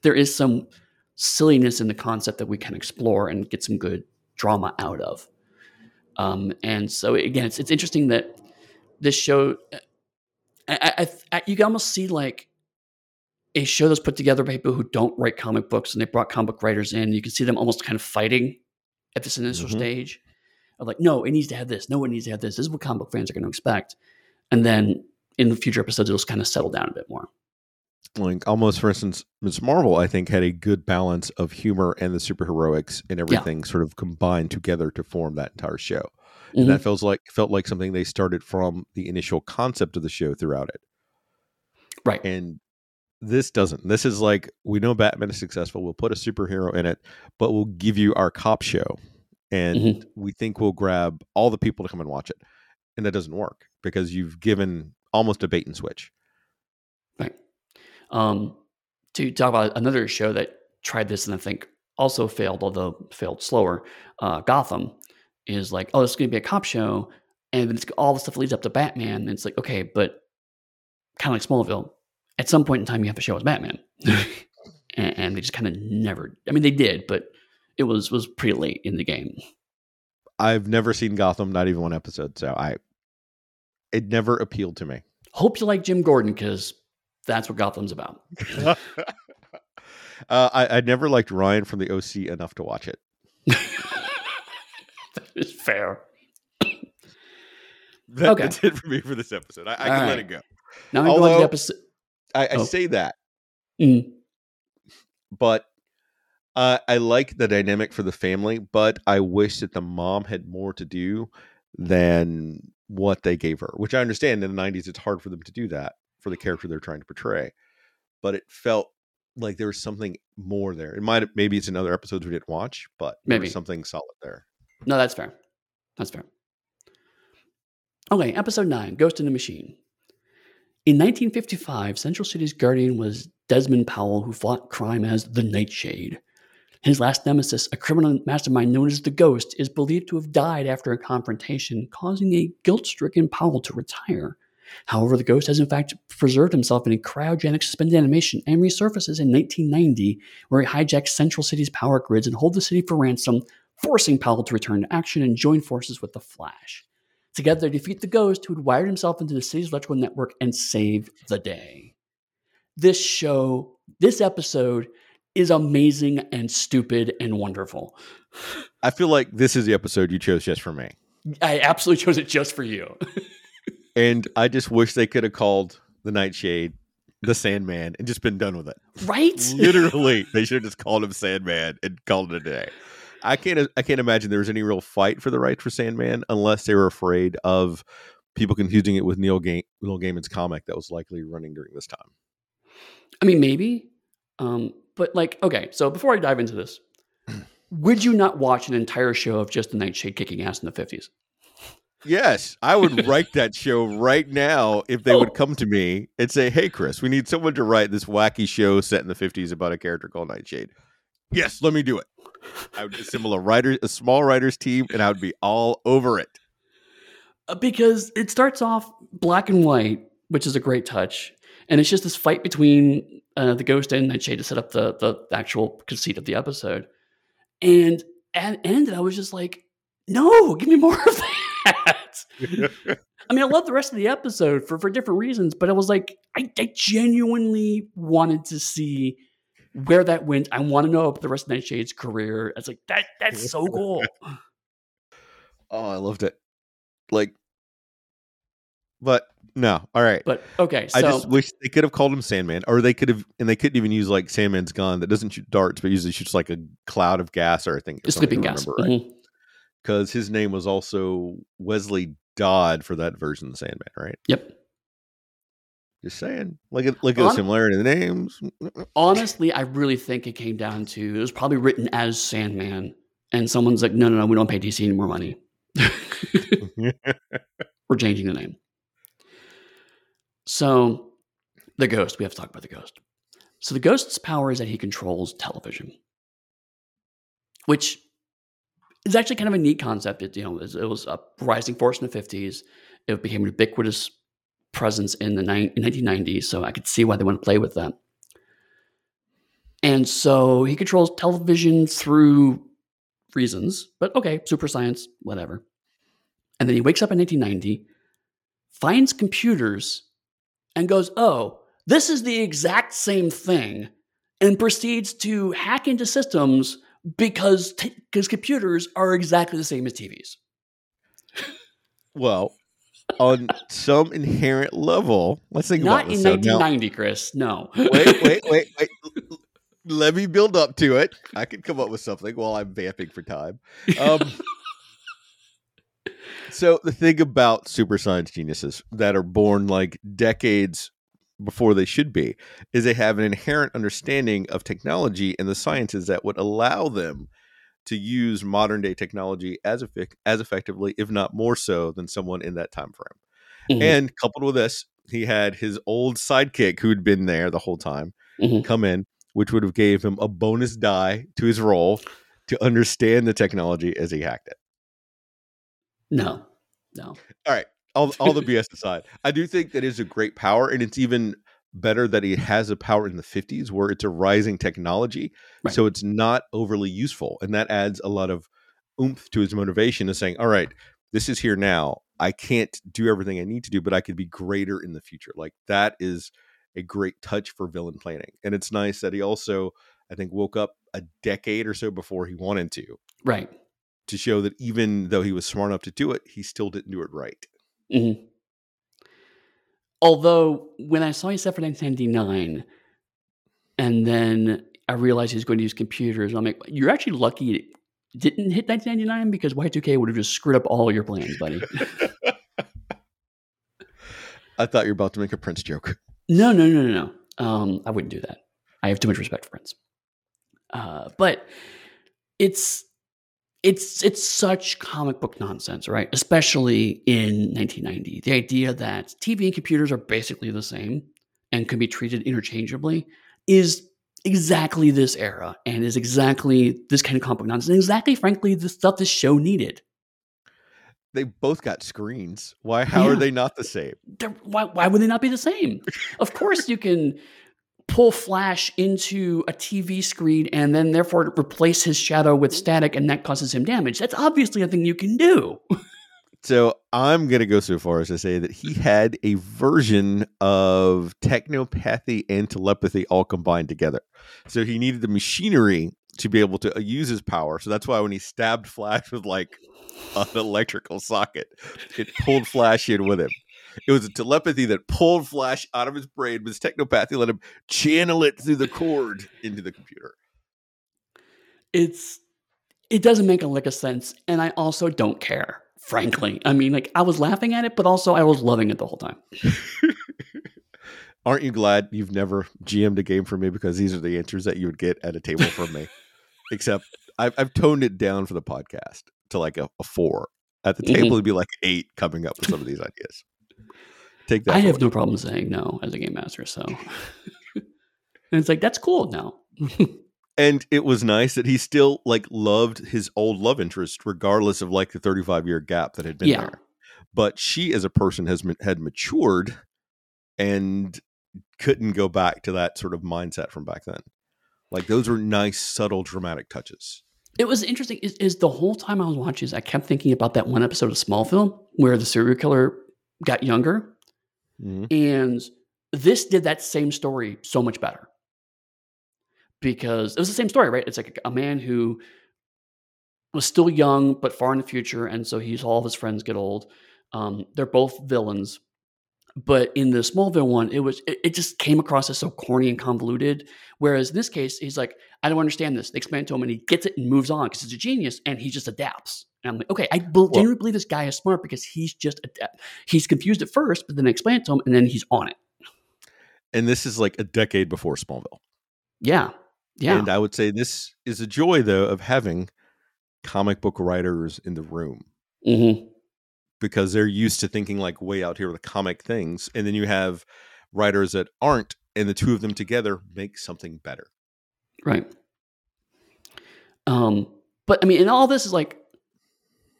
There is some silliness in the concept that we can explore and get some good drama out of. Um, and so again, it's it's interesting that this show, I, I, I, you can almost see like a show that's put together by people who don't write comic books and they brought comic book writers in. You can see them almost kind of fighting at this initial mm-hmm. stage of like, no, it needs to have this. No, it needs to have this. This is what comic book fans are going to expect. And then in the future episodes, it'll kind of settle down a bit more. Like almost, for instance, Ms. Marvel, I think had a good balance of humor and the superheroics and everything yeah. sort of combined together to form that entire show. Mm-hmm. And that feels like felt like something they started from the initial concept of the show throughout it. Right. And this doesn't. This is like we know Batman is successful. We'll put a superhero in it, but we'll give you our cop show, and mm-hmm. we think we'll grab all the people to come and watch it, and that doesn't work because you've given almost a bait and switch. Right. Um, to talk about another show that tried this and I think also failed, although failed slower. Uh, Gotham is like, oh, this is going to be a cop show, and it's all the stuff leads up to Batman. And it's like, okay, but kind of like Smallville, at some point in time you have to show as Batman. and, and, they just kind of never I mean they did, but it was was pretty late in the game. I've never seen Gotham, not even one episode, so I it never appealed to me. Hope you like Jim Gordon because that's what Gotham's about. uh, I, I never liked Ryan from the OC enough to watch it. that is fair. That, okay. That's it for me for this episode. I, I can right. let it go. Now I'm going to the episode. I, I oh. say that, mm. but uh, I like the dynamic for the family. But I wish that the mom had more to do than what they gave her. Which I understand in the '90s, it's hard for them to do that for the character they're trying to portray. But it felt like there was something more there. It might maybe it's another episodes we didn't watch, but maybe something solid there. No, that's fair. That's fair. Okay, episode nine, Ghost in the Machine. In 1955, Central City's guardian was Desmond Powell, who fought crime as the Nightshade. His last nemesis, a criminal mastermind known as the Ghost, is believed to have died after a confrontation, causing a guilt stricken Powell to retire. However, the Ghost has in fact preserved himself in a cryogenic suspended animation and resurfaces in 1990, where he hijacks Central City's power grids and holds the city for ransom, forcing Powell to return to action and join forces with the Flash. Together, they defeat the ghost who had wired himself into the city's electrical network and save the day. This show, this episode, is amazing and stupid and wonderful. I feel like this is the episode you chose just for me. I absolutely chose it just for you. and I just wish they could have called the Nightshade the Sandman and just been done with it. Right? Literally, they should have just called him Sandman and called it a day. I can't I can't imagine there was any real fight for the right for Sandman unless they were afraid of people confusing it with Neil, Ga- Neil Gaiman's comic that was likely running during this time. I mean, maybe, um, but like, okay. So before I dive into this, would you not watch an entire show of just the Nightshade kicking ass in the fifties? Yes, I would write that show right now if they oh. would come to me and say, "Hey, Chris, we need someone to write this wacky show set in the '50s about a character called Nightshade." yes, let me do it. I would assemble a writer, a small writers team, and I would be all over it. Uh, because it starts off black and white, which is a great touch, and it's just this fight between uh, the ghost and Nightshade to set up the the actual conceit of the episode. And at the end, I was just like, no, give me more of that. I mean, I love the rest of the episode for for different reasons, but I was like, I, I genuinely wanted to see where that went. I want to know about the rest of Nightshade's career. It's like that. That's so cool. oh, I loved it. Like, but no, all right. But okay, so, I just wish they could have called him Sandman, or they could have, and they couldn't even use like Sandman's gun that doesn't shoot darts, but usually shoots like a cloud of gas or I think sleeping gas. Because right? mm-hmm. His name was also Wesley Dodd for that version of Sandman, right? Yep. Just saying, look at look at Hon- the similarity in the names. Honestly, I really think it came down to it was probably written as Sandman, and someone's like, "No, no, no, we don't pay DC any more money. We're changing the name." So, the ghost, we have to talk about the ghost. So, the ghost's power is that he controls television, which is actually kind of a neat concept. It, you know, it, was a rising force in the 50s. It became a ubiquitous presence in the ni- 1990s, so I could see why they want to play with that. And so he controls television through reasons, but okay, super science, whatever. And then he wakes up in 1990, finds computers and goes, oh, this is the exact same thing, and proceeds to hack into systems because because computers are exactly the same as TVs. well, on some inherent level, let's think Not about this. Not in 1990, now, Chris. No. wait, wait, wait, wait. Let me build up to it. I can come up with something while I'm vamping for time. Um, so the thing about super science geniuses that are born like decades before they should be is they have an inherent understanding of technology and the sciences that would allow them to use modern day technology as effic- as effectively if not more so than someone in that time frame. Mm-hmm. And coupled with this, he had his old sidekick who'd been there the whole time mm-hmm. come in, which would have gave him a bonus die to his roll to understand the technology as he hacked it. No, no. All right. All, all the BS aside, I do think that is a great power, and it's even better that he has a power in the 50s where it's a rising technology. Right. So it's not overly useful. And that adds a lot of oomph to his motivation of saying, all right, this is here now. I can't do everything I need to do, but I could be greater in the future. Like that is a great touch for villain planning. And it's nice that he also, I think, woke up a decade or so before he wanted to. Right to show that even though he was smart enough to do it, he still didn't do it right. Mm-hmm. Although when I saw he set for 1999, and then I realized he was going to use computers, I'm like, you're actually lucky it didn't hit 1999 because Y2K would have just screwed up all your plans, buddy. I thought you were about to make a Prince joke. No, no, no, no, no. Um, I wouldn't do that. I have too much respect for Prince. Uh, but it's it's it's such comic book nonsense, right? Especially in 1990. The idea that TV and computers are basically the same and can be treated interchangeably is exactly this era and is exactly this kind of comic book nonsense. And exactly, frankly, the stuff this show needed. They both got screens. Why? How yeah. are they not the same? Why, why would they not be the same? of course, you can pull Flash into a TV screen and then therefore replace his shadow with static and that causes him damage. That's obviously a thing you can do. so I'm going to go so far as to say that he had a version of technopathy and telepathy all combined together. So he needed the machinery to be able to uh, use his power. So that's why when he stabbed Flash with like an electrical socket, it pulled Flash in with him. It was a telepathy that pulled Flash out of his brain, but his technopathy let him channel it through the cord into the computer. It's it doesn't make a lick of sense, and I also don't care. Frankly, I mean, like I was laughing at it, but also I was loving it the whole time. Aren't you glad you've never GM'd a game for me because these are the answers that you would get at a table from me? Except I've, I've toned it down for the podcast to like a, a four. At the table, mm-hmm. it'd be like eight coming up with some of these ideas. Take that. I have no problem saying no as a game master. So, and it's like that's cool now. and it was nice that he still like loved his old love interest regardless of like the 35 year gap that had been yeah. there but she as a person has had matured and couldn't go back to that sort of mindset from back then like those were nice subtle dramatic touches it was interesting is, is the whole time i was watching i kept thinking about that one episode of smallville where the serial killer got younger mm-hmm. and this did that same story so much better because it was the same story, right? It's like a man who was still young but far in the future, and so he's all of his friends get old. Um, they're both villains, but in the Smallville one, it was it, it, just came across as so corny and convoluted. Whereas in this case, he's like, I don't understand this. They explain it to him, and he gets it and moves on because he's a genius, and he just adapts. And I'm like, okay, I well, genuinely believe this guy is smart because he's just adapt. He's confused at first, but then I explain it to him, and then he's on it. And this is like a decade before Smallville. Yeah, yeah. And I would say this is a joy, though, of having comic book writers in the room. Mm-hmm. Because they're used to thinking like way out here with comic things. And then you have writers that aren't, and the two of them together make something better. Right. Um, but I mean, and all this is like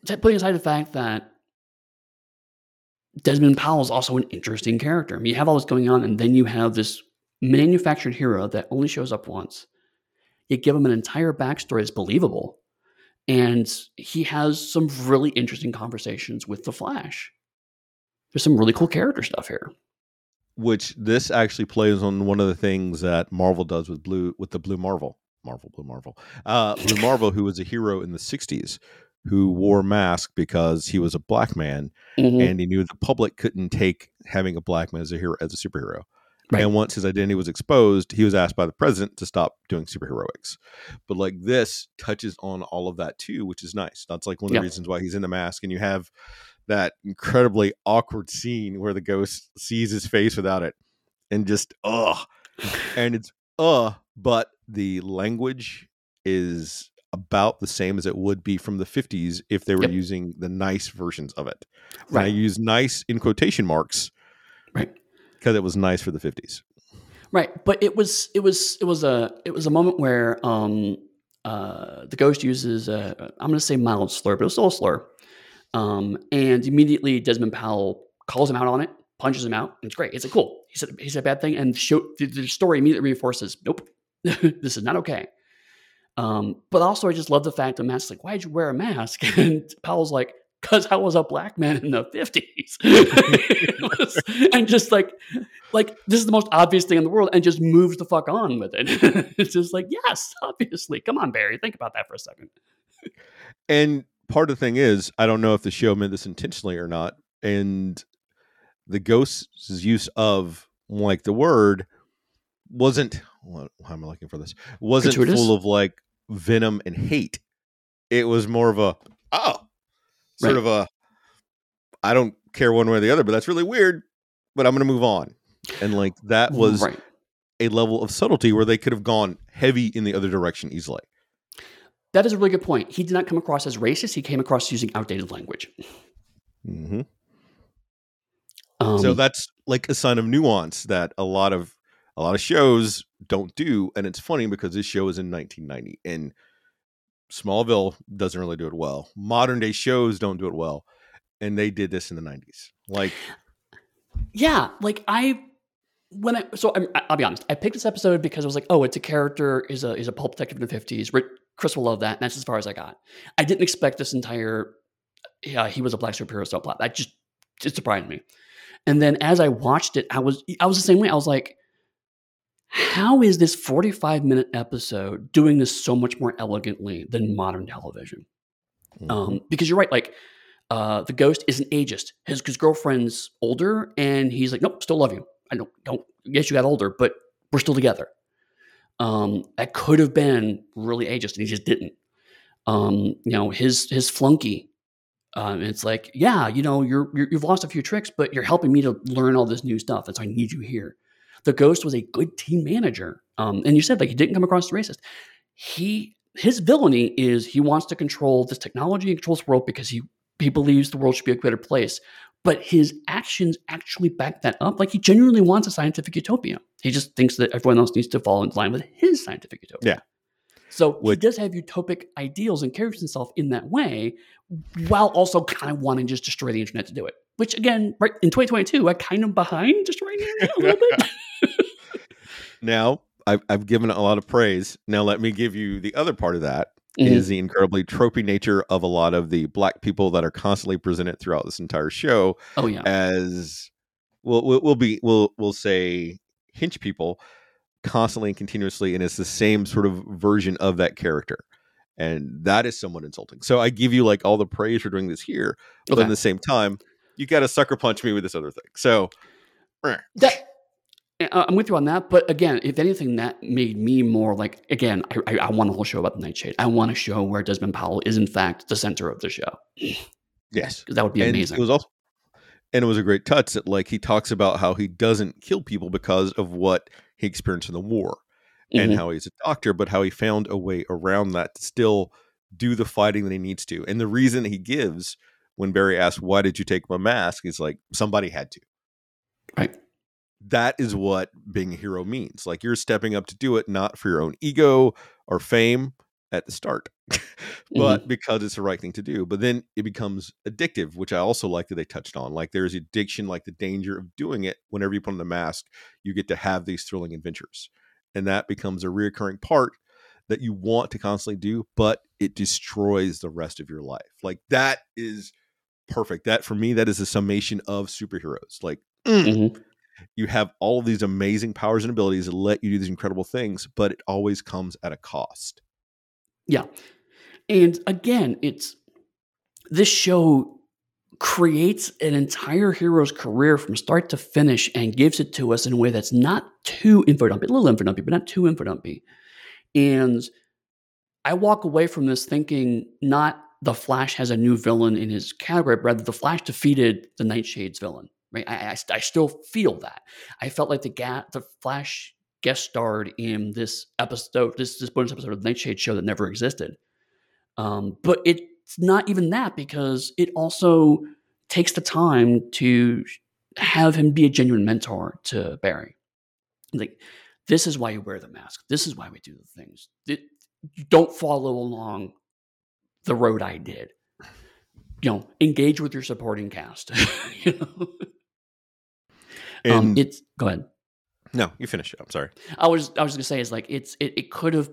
putting aside the fact that Desmond Powell is also an interesting character. I mean, you have all this going on, and then you have this manufactured hero that only shows up once you give him an entire backstory that's believable. And he has some really interesting conversations with the Flash. There's some really cool character stuff here. Which this actually plays on one of the things that Marvel does with Blue with the Blue Marvel. Marvel, Blue Marvel. Uh, Blue Marvel, who was a hero in the 60s, who wore a mask because he was a black man mm-hmm. and he knew the public couldn't take having a black man as a hero as a superhero. Right. And once his identity was exposed, he was asked by the president to stop doing superheroics. But like this touches on all of that too, which is nice. That's like one of the reasons why he's in the mask. And you have that incredibly awkward scene where the ghost sees his face without it and just, ugh. and it's, uh, but the language is about the same as it would be from the 50s if they were yep. using the nice versions of it. Right. And I use nice in quotation marks. Right because it was nice for the 50s right but it was it was it was a it was a moment where um uh the ghost uses a, i'm going to say mild slur but it's still a slur um and immediately desmond powell calls him out on it punches him out and it's great it's like cool he said he said a bad thing and show, the, the story immediately reinforces nope this is not okay um, but also, I just love the fact that Matt's like, "Why'd you wear a mask?" And Powell's like, because I was a black man in the 50s. and just like, like, this is the most obvious thing in the world and just moves the fuck on with it. it's just like, yes, obviously. Come on, Barry. Think about that for a second. and part of the thing is, I don't know if the show meant this intentionally or not. And the ghost's use of like the word wasn't, what, how am I looking for this? Wasn't Gratuitous? full of like venom and hate. It was more of a, oh, sort right. of a I don't care one way or the other, but that's really weird. But I'm going to move on. And like that was right. a level of subtlety where they could have gone heavy in the other direction easily. That is a really good point. He did not come across as racist. He came across using outdated language. Mm-hmm. Um, so that's like a sign of nuance that a lot of a lot of shows don't do, and it's funny because this show is in 1990, and Smallville doesn't really do it well. Modern day shows don't do it well, and they did this in the '90s. Like, yeah, like I when I so i will be honest, I picked this episode because I was like, oh, it's a character is a is a pulp detective in the '50s. Chris will love that, and that's as far as I got. I didn't expect this entire. Yeah, he was a black superhero subplot. That just it surprised me. And then as I watched it, I was I was the same way. I was like, how is this 45 minute episode doing this so much more elegantly than modern television? Mm-hmm. Um, because you're right, like uh, the ghost is an ageist. His, his girlfriend's older, and he's like, nope, still love you. I don't, don't. Yes, you got older, but we're still together. Um, that could have been really ageist, and he just didn't. Um, you know, his his flunky. Um, it's like, yeah, you know, you're, you're you've lost a few tricks, but you're helping me to learn all this new stuff, and so I need you here the Ghost was a good team manager. Um, and you said like he didn't come across as racist. He his villainy is he wants to control this technology and control this world because he he believes the world should be a better place. But his actions actually back that up. Like he genuinely wants a scientific utopia. He just thinks that everyone else needs to fall in line with his scientific utopia. Yeah. So which, he does have utopic ideals and carries himself in that way, while also kind of wanting to just destroy the internet to do it. Which again, right in 2022, I kind of behind just right now a little bit. now, I've, I've given a lot of praise. Now, let me give you the other part of that. Mm-hmm. Is the incredibly tropey nature of a lot of the black people that are constantly presented throughout this entire show. Oh yeah, as we'll we'll, we'll be we'll we'll say hinch people constantly and continuously, and it's the same sort of version of that character. And that is somewhat insulting. So I give you like all the praise for doing this here, but okay. at the same time, you got to sucker punch me with this other thing. So that I'm with you on that, but again, if anything, that made me more like again. I, I, want a whole show about the Nightshade. I want a show where Desmond Powell is in fact the center of the show. Yes, because that would be and amazing. It was also, and it was a great touch that like he talks about how he doesn't kill people because of what he experienced in the war, mm-hmm. and how he's a doctor, but how he found a way around that to still do the fighting that he needs to. And the reason he gives when Barry asks, "Why did you take my mask?" He's like, "Somebody had to." Right that is what being a hero means. Like you're stepping up to do it not for your own ego or fame at the start, but mm-hmm. because it's the right thing to do. But then it becomes addictive, which I also like that they touched on. Like there's addiction, like the danger of doing it. Whenever you put on the mask, you get to have these thrilling adventures. And that becomes a reoccurring part that you want to constantly do, but it destroys the rest of your life. Like that is perfect. That for me, that is a summation of superheroes. Like, mm, mm-hmm you have all of these amazing powers and abilities that let you do these incredible things, but it always comes at a cost. Yeah. And again, it's this show creates an entire hero's career from start to finish and gives it to us in a way that's not too info dumpy, a little info dumpy, but not too info dumpy. And I walk away from this thinking not the Flash has a new villain in his category, rather the Flash defeated the Nightshade's villain right? I, I, I still feel that. I felt like the ga- the Flash guest starred in this episode, this this bonus episode of the Nightshade show that never existed. Um, but it's not even that because it also takes the time to have him be a genuine mentor to Barry. Like, this is why you wear the mask. This is why we do the things. It, don't follow along the road I did. You know, engage with your supporting cast. you know? um, it's go ahead. No, you finish it. I'm sorry. I was I was gonna say is like it's it, it could have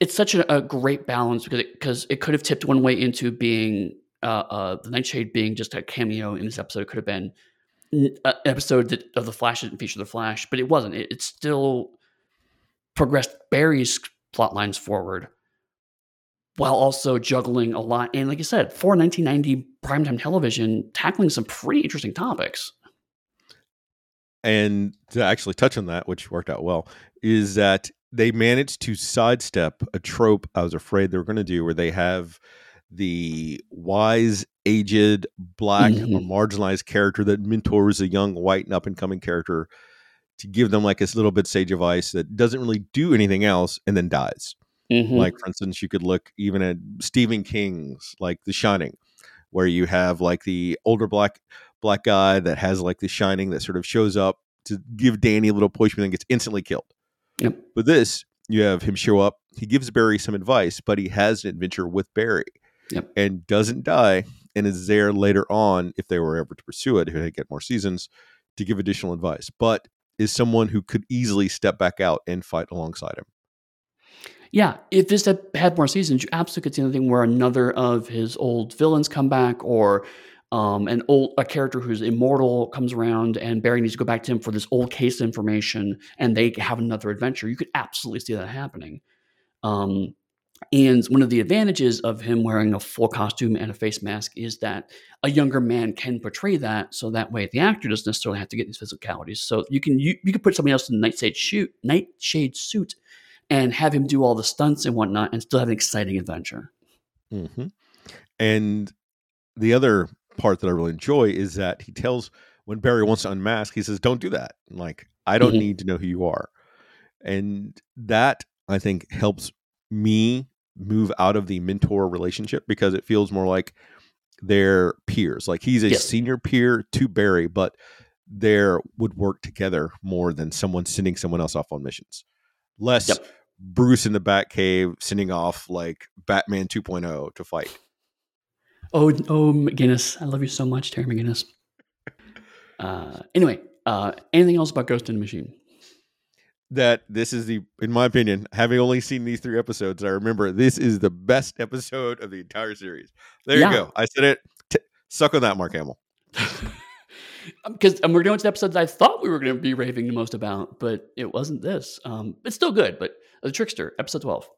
it's such a, a great balance because it, because it could have tipped one way into being uh, uh, the Nightshade being just a cameo in this episode. It could have been an episode that, of the Flash didn't feature the Flash, but it wasn't. It, it still progressed Barry's plot lines forward while also juggling a lot. And like you said, for 1990 primetime television, tackling some pretty interesting topics and to actually touch on that, which worked out well, is that they managed to sidestep a trope I was afraid they were going to do, where they have the wise, aged, black, mm-hmm. or marginalized character that mentors a young, white, and up and coming character to give them like this little bit sage advice that doesn't really do anything else and then dies. Mm-hmm. Like, for instance, you could look even at Stephen King's like The Shining, where you have like the older black black guy that has like the shining that sort of shows up to give Danny a little push, but then gets instantly killed. Yep. But this, you have him show up. He gives Barry some advice, but he has an adventure with Barry, yep. and doesn't die, and is there later on if they were ever to pursue it, who get more seasons, to give additional advice. But is someone who could easily step back out and fight alongside him. Yeah, if this had, had more seasons, you absolutely could see anything where another of his old villains come back, or um, an old a character who's immortal comes around and Barry needs to go back to him for this old case information and they have another adventure. You could absolutely see that happening. Um, and one of the advantages of him wearing a full costume and a face mask is that a younger man can portray that, so that way the actor doesn't necessarily have to get these physicalities. So you can you, you can put somebody else in the nightshade suit, nightshade suit, and have him do all the stunts and whatnot, and still have an exciting adventure. Mm-hmm. And the other part that I really enjoy is that he tells when Barry wants to unmask, he says, "Don't do that." Like I don't mm-hmm. need to know who you are, and that I think helps me move out of the mentor relationship because it feels more like they're peers. Like he's a yes. senior peer to Barry, but they would work together more than someone sending someone else off on missions. Less yep. Bruce in the Batcave sending off like Batman 2.0 to fight. Oh, oh, McGinnis, I love you so much, Terry McGinnis. Uh, anyway, uh, anything else about Ghost in the Machine? That this is the, in my opinion, having only seen these three episodes, I remember this is the best episode of the entire series. There yeah. you go. I said it. T- suck on that, Mark Hamill. because um, we're going to episodes I thought we were going to be raving the most about, but it wasn't this. Um, it's still good, but The Trickster, episode 12.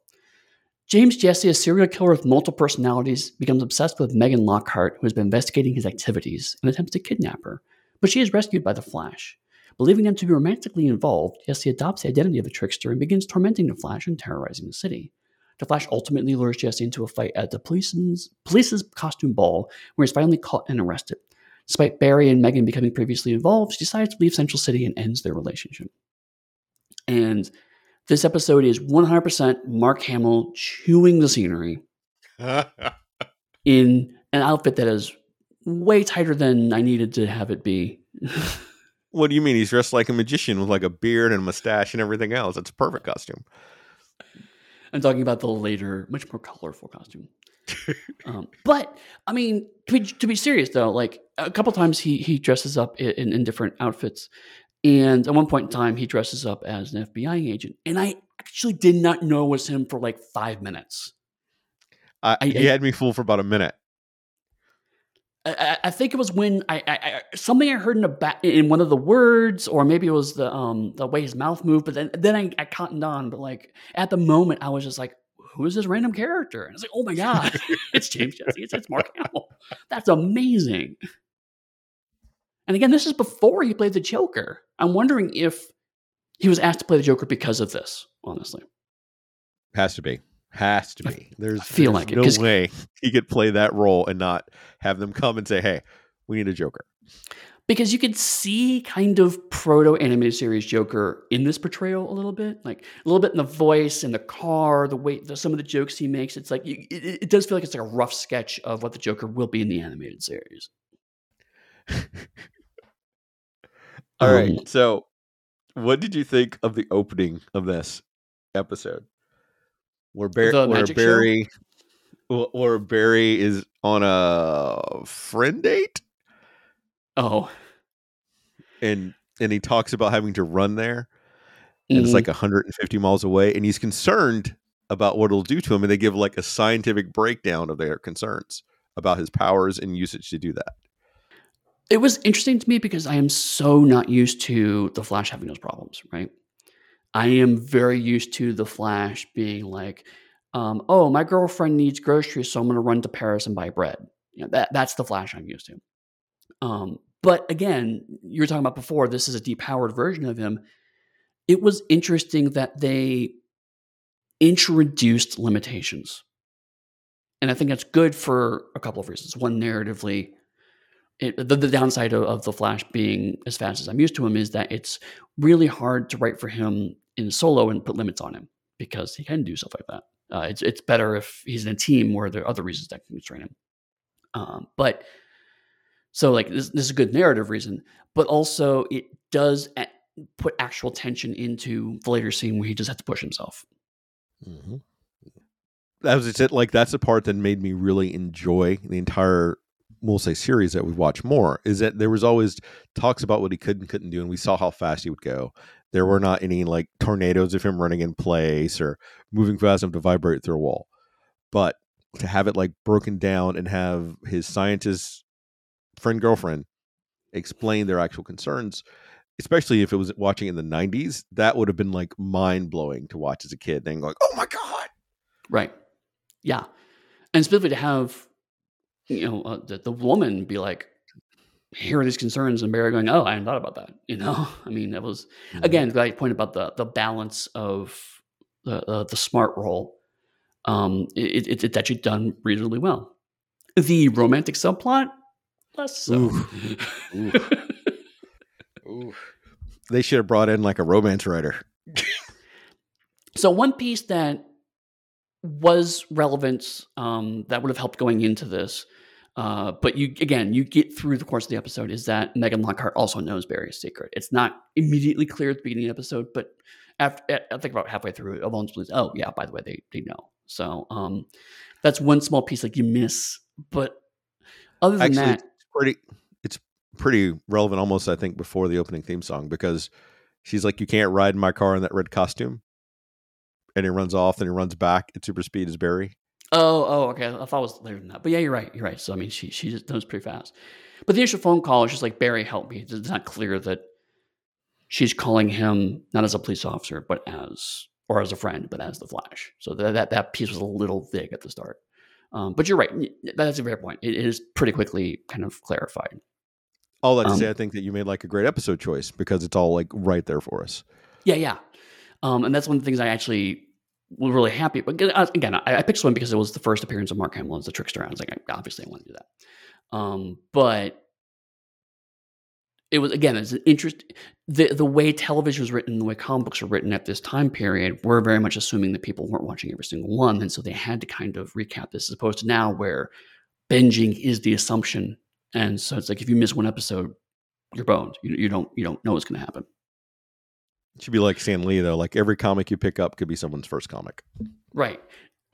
James Jesse, a serial killer with multiple personalities, becomes obsessed with Megan Lockhart, who has been investigating his activities and attempts to kidnap her. But she is rescued by the Flash. Believing them to be romantically involved, Jesse adopts the identity of the trickster and begins tormenting the Flash and terrorizing the city. The Flash ultimately lures Jesse into a fight at the police's, police's costume ball, where he's finally caught and arrested. Despite Barry and Megan becoming previously involved, she decides to leave Central City and ends their relationship. And this episode is 100% Mark Hamill chewing the scenery in an outfit that is way tighter than I needed to have it be. what do you mean? He's dressed like a magician with like a beard and a mustache and everything else. It's a perfect costume. I'm talking about the later, much more colorful costume. um, but I mean, to be, to be serious though, like a couple times he he dresses up in, in different outfits, and at one point in time he dresses up as an FBI agent, and I actually did not know it was him for like five minutes. Uh, I, he I, had me fooled for about a minute. I, I, think it was when I, I, something I heard in a ba- in one of the words, or maybe it was the um the way his mouth moved. But then then I, I cottoned on. But like at the moment, I was just like, "Who is this random character?" And it's like, "Oh my god, it's James Jesse. It's, it's Mark Hamill. That's amazing." And again, this is before he played the Joker. I'm wondering if he was asked to play the Joker because of this. Honestly, has to be. Has to be. There's, I feel there's like no it, way he could play that role and not have them come and say, "Hey, we need a Joker." Because you could see kind of proto animated series Joker in this portrayal a little bit, like a little bit in the voice and the car, the way, the, some of the jokes he makes. It's like it, it does feel like it's like a rough sketch of what the Joker will be in the animated series. All um, right. So, what did you think of the opening of this episode? where, Bar- where Barry show? where Barry is on a friend date. Oh, and and he talks about having to run there, and mm-hmm. it's like 150 miles away, and he's concerned about what it'll do to him, and they give like a scientific breakdown of their concerns about his powers and usage to do that. It was interesting to me because I am so not used to the Flash having those problems, right? I am very used to the Flash being like, um, "Oh, my girlfriend needs groceries, so I'm going to run to Paris and buy bread." You know, that that's the Flash I'm used to. Um, but again, you were talking about before. This is a depowered version of him. It was interesting that they introduced limitations, and I think that's good for a couple of reasons. One, narratively, it, the, the, downside of, of, the Flash being as fast as I'm used to him is that it's really hard to write for him in solo and put limits on him because he can do stuff like that. Uh, it's it's better if he's in a team where there are other reasons that can constrain him. Um, but so like this, this is a good narrative reason, but also it does put actual tension into the later scene where he just has to push himself. Mm-hmm. That was it. Like that's the part that made me really enjoy the entire we'll say series that we watch more is that there was always talks about what he could and couldn't do and we saw how fast he would go there were not any like tornadoes of him running in place or moving fast enough to vibrate through a wall. But to have it like broken down and have his scientist friend girlfriend explain their actual concerns, especially if it was watching in the 90s, that would have been like mind blowing to watch as a kid and like, oh my God. Right. Yeah. And specifically to have, you know, uh, the, the woman be like, hear these concerns and Barry going, "Oh, I hadn't thought about that." You know, I mean, that was mm-hmm. again the point about the the balance of the uh, the smart role. Um, it, it, it's actually done reasonably well. The romantic subplot, less so. Oof. Oof. Oof. They should have brought in like a romance writer. so one piece that was relevant um, that would have helped going into this uh, but you again, you get through the course of the episode is that Megan Lockhart also knows Barry's secret. It's not immediately clear at the beginning of the episode, but after I think about halfway through Alone Blues. Oh yeah, by the way, they they know. So um, that's one small piece like you miss. But other than Actually, that, it's pretty it's pretty relevant almost I think before the opening theme song because she's like, "You can't ride in my car in that red costume," and he runs off, and he runs back at super speed as Barry. Oh, oh, okay. I thought it was later than that, but yeah, you're right. You're right. So I mean, she she just knows pretty fast. But the initial phone call is just like Barry, help me. It's not clear that she's calling him not as a police officer, but as or as a friend, but as the Flash. So that that, that piece was a little vague at the start. Um, but you're right. That's a fair point. It is pretty quickly kind of clarified. All that to um, say, I think that you made like a great episode choice because it's all like right there for us. Yeah, yeah. Um, and that's one of the things I actually was really happy. But again, I, I picked this one because it was the first appearance of Mark Hamill as the trickster. I was like, obviously, I want to do that. Um, but it was again, it's an interest. The the way television was written, the way comic books were written at this time period, we're very much assuming that people weren't watching every single one, and so they had to kind of recap this, as opposed to now where binging is the assumption, and so it's like if you miss one episode, you're boned. You, you don't you don't know what's going to happen. It should be like Stan Lee though. Like every comic you pick up could be someone's first comic. Right.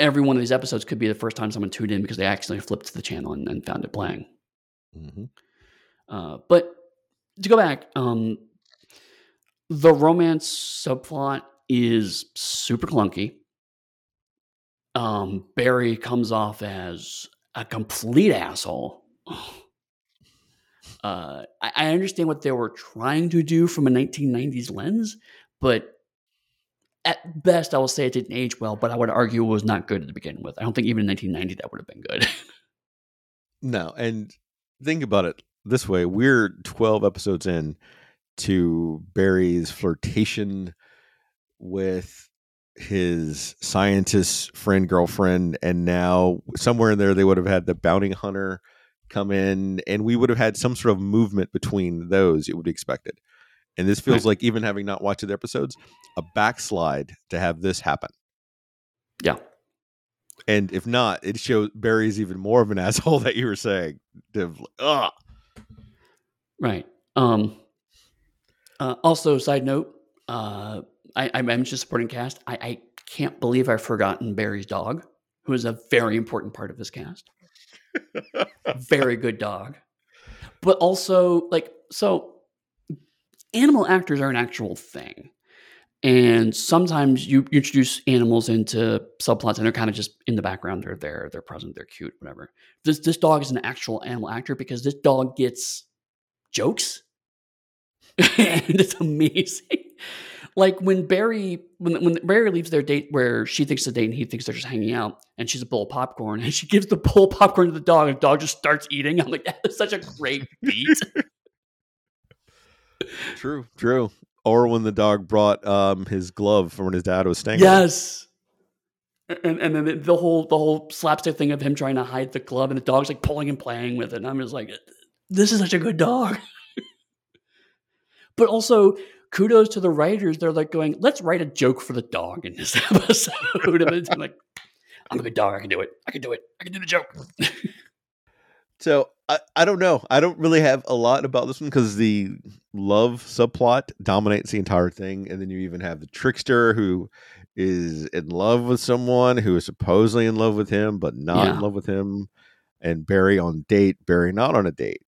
Every one of these episodes could be the first time someone tuned in because they accidentally flipped to the channel and, and found it playing. Mm-hmm. Uh, but to go back, um, the romance subplot is super clunky. Um, Barry comes off as a complete asshole. Uh, I, I understand what they were trying to do from a 1990s lens, but at best, I will say it didn't age well, but I would argue it was not good to begin with. I don't think even in 1990 that would have been good. no, and think about it this way: we're 12 episodes in to Barry's flirtation with his scientist friend girlfriend, and now somewhere in there they would have had the bounty hunter come in, and we would have had some sort of movement between those. It would be expected, and this feels right. like even having not watched the episodes, a backslide to have this happen. Yeah, and if not, it shows Barry's even more of an asshole that you were saying. Ugh. Right. Um. Uh, also, side note, uh, I, I mentioned supporting cast. I, I can't believe I've forgotten Barry's dog, who is a very important part of this cast very good dog. But also, like, so animal actors are an actual thing. And sometimes you, introduce animals into subplots and they're kind of just in the background. They're there, they're present, they're cute, whatever. This this dog is an actual animal actor because this dog gets jokes. and it's amazing like when Barry when when Barry leaves their date where she thinks the date and he thinks they're just hanging out and she's a bowl of popcorn and she gives the bowl of popcorn to the dog and the dog just starts eating. I'm like, that is such a great beat. true, true. Or when the dog brought um, his glove from when his dad was staying. Yes. And and then the whole the whole slapstick thing of him trying to hide the glove and the dog's like pulling and playing with it. And I'm just like, this is such a good dog. but also kudos to the writers. They're like going, let's write a joke for the dog in this episode. and I'm like, I'm a good dog. I can do it. I can do it. I can do the joke. So I, I don't know. I don't really have a lot about this one because the love subplot dominates the entire thing. And then you even have the trickster who is in love with someone who is supposedly in love with him, but not yeah. in love with him. And Barry on date, Barry not on a date.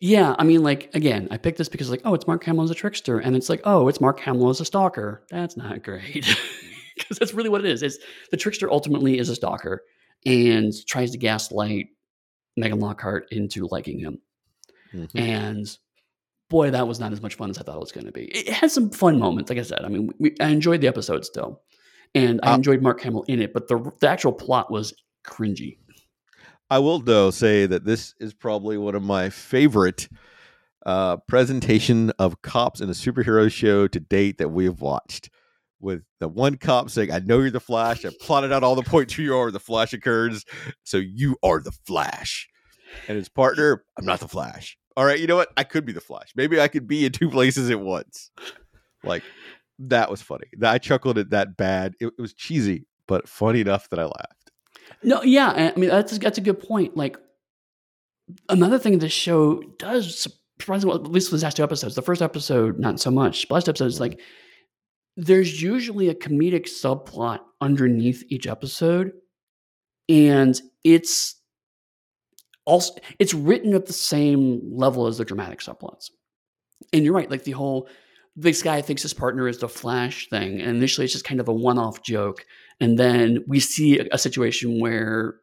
Yeah, I mean, like again, I picked this because like, oh, it's Mark Hamill as a trickster, and it's like, oh, it's Mark Hamill as a stalker. That's not great because that's really what it is. It's the trickster ultimately is a stalker and tries to gaslight Megan Lockhart into liking him. Mm-hmm. And boy, that was not as much fun as I thought it was going to be. It had some fun moments, like I said. I mean, we, I enjoyed the episode still, and I uh, enjoyed Mark Hamill in it, but the the actual plot was cringy. I will though say that this is probably one of my favorite uh, presentation of cops in a superhero show to date that we have watched. With the one cop saying, "I know you're the Flash. I plotted out all the points who you are. The Flash occurs, so you are the Flash." And his partner, "I'm not the Flash." All right, you know what? I could be the Flash. Maybe I could be in two places at once. Like that was funny. I chuckled at that bad. It, it was cheesy, but funny enough that I laughed. No, yeah, I mean that's that's a good point. Like another thing this show does surprisingly, well, at least the last two episodes. The first episode, not so much. The last episode is like there's usually a comedic subplot underneath each episode, and it's also it's written at the same level as the dramatic subplots. And you're right, like the whole this guy thinks his partner is the Flash thing, and initially it's just kind of a one-off joke, and then we see a, a situation where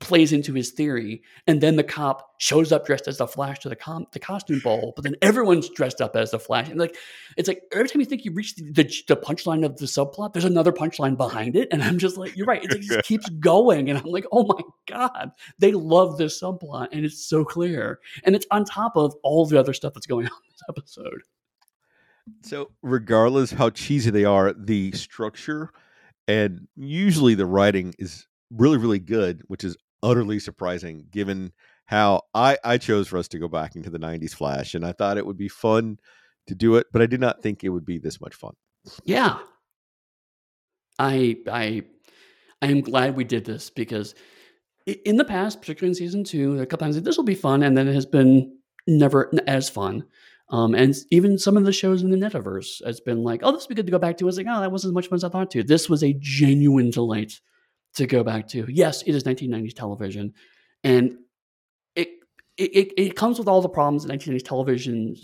plays into his theory, and then the cop shows up dressed as the Flash to the com- the costume ball, but then everyone's dressed up as the Flash, and like it's like every time you think you reach the, the, the punchline of the subplot, there's another punchline behind it, and I'm just like, you're right, it just keeps going, and I'm like, oh my god, they love this subplot, and it's so clear, and it's on top of all the other stuff that's going on in this episode. So, regardless how cheesy they are, the structure and usually the writing is really really good which is utterly surprising given how I I chose for us to go back into the 90s flash and I thought it would be fun to do it but I did not think it would be this much fun. Yeah. I I I am glad we did this because in the past, particularly in season two, a couple times this will be fun, and then it has been never as fun. Um, and even some of the shows in the Netaverse has been like, oh, this would be good to go back to. I was like, oh, that wasn't as much fun as I thought to. This was a genuine delight to go back to. Yes, it is 1990s television, and it it it comes with all the problems that 1990s television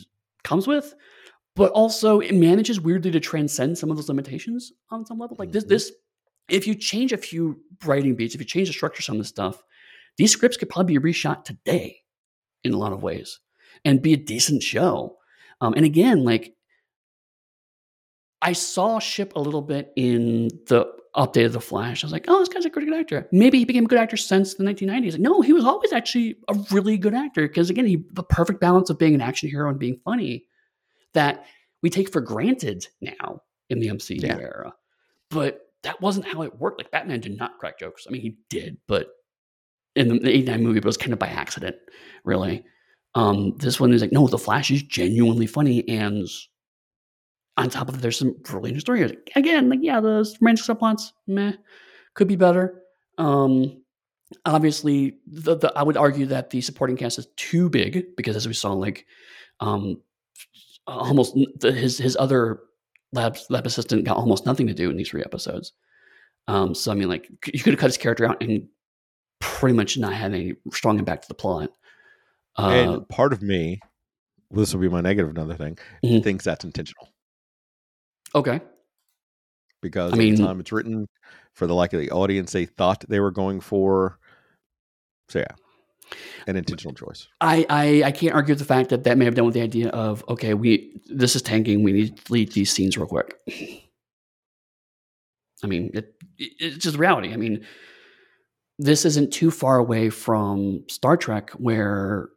comes with, but also it manages weirdly to transcend some of those limitations on some level. Like this mm-hmm. this if you change a few writing beats, if you change the structure of some of the stuff, these scripts could probably be reshot today in a lot of ways and be a decent show. Um, and again, like I saw Shipp a little bit in the update of The Flash. I was like, oh, this guy's a pretty good actor. Maybe he became a good actor since the 1990s. Like, no, he was always actually a really good actor because, again, he the perfect balance of being an action hero and being funny that we take for granted now in the MCU yeah. era. But that wasn't how it worked. Like, Batman did not crack jokes. I mean, he did, but in the 89 movie, but it was kind of by accident, really. Um, this one is like, no, The Flash is genuinely funny and on top of it, there's some really interesting stories. Again, like yeah, the romantic subplots, meh, could be better. Um, obviously, the, the, I would argue that the supporting cast is too big because, as we saw, like um, almost the, his his other lab lab assistant got almost nothing to do in these three episodes. Um, so I mean, like you could have cut his character out and pretty much not had any strong impact to the plot. Uh, and part of me, this will be my negative another thing, mm-hmm. thinks that's intentional. Okay. Because I mean, the time it's written for the like of the audience they thought they were going for. So yeah, an intentional choice. I, I I can't argue with the fact that that may have done with the idea of okay, we this is tanking. We need to delete these scenes real quick. I mean, it, it, it's just reality. I mean, this isn't too far away from Star Trek, where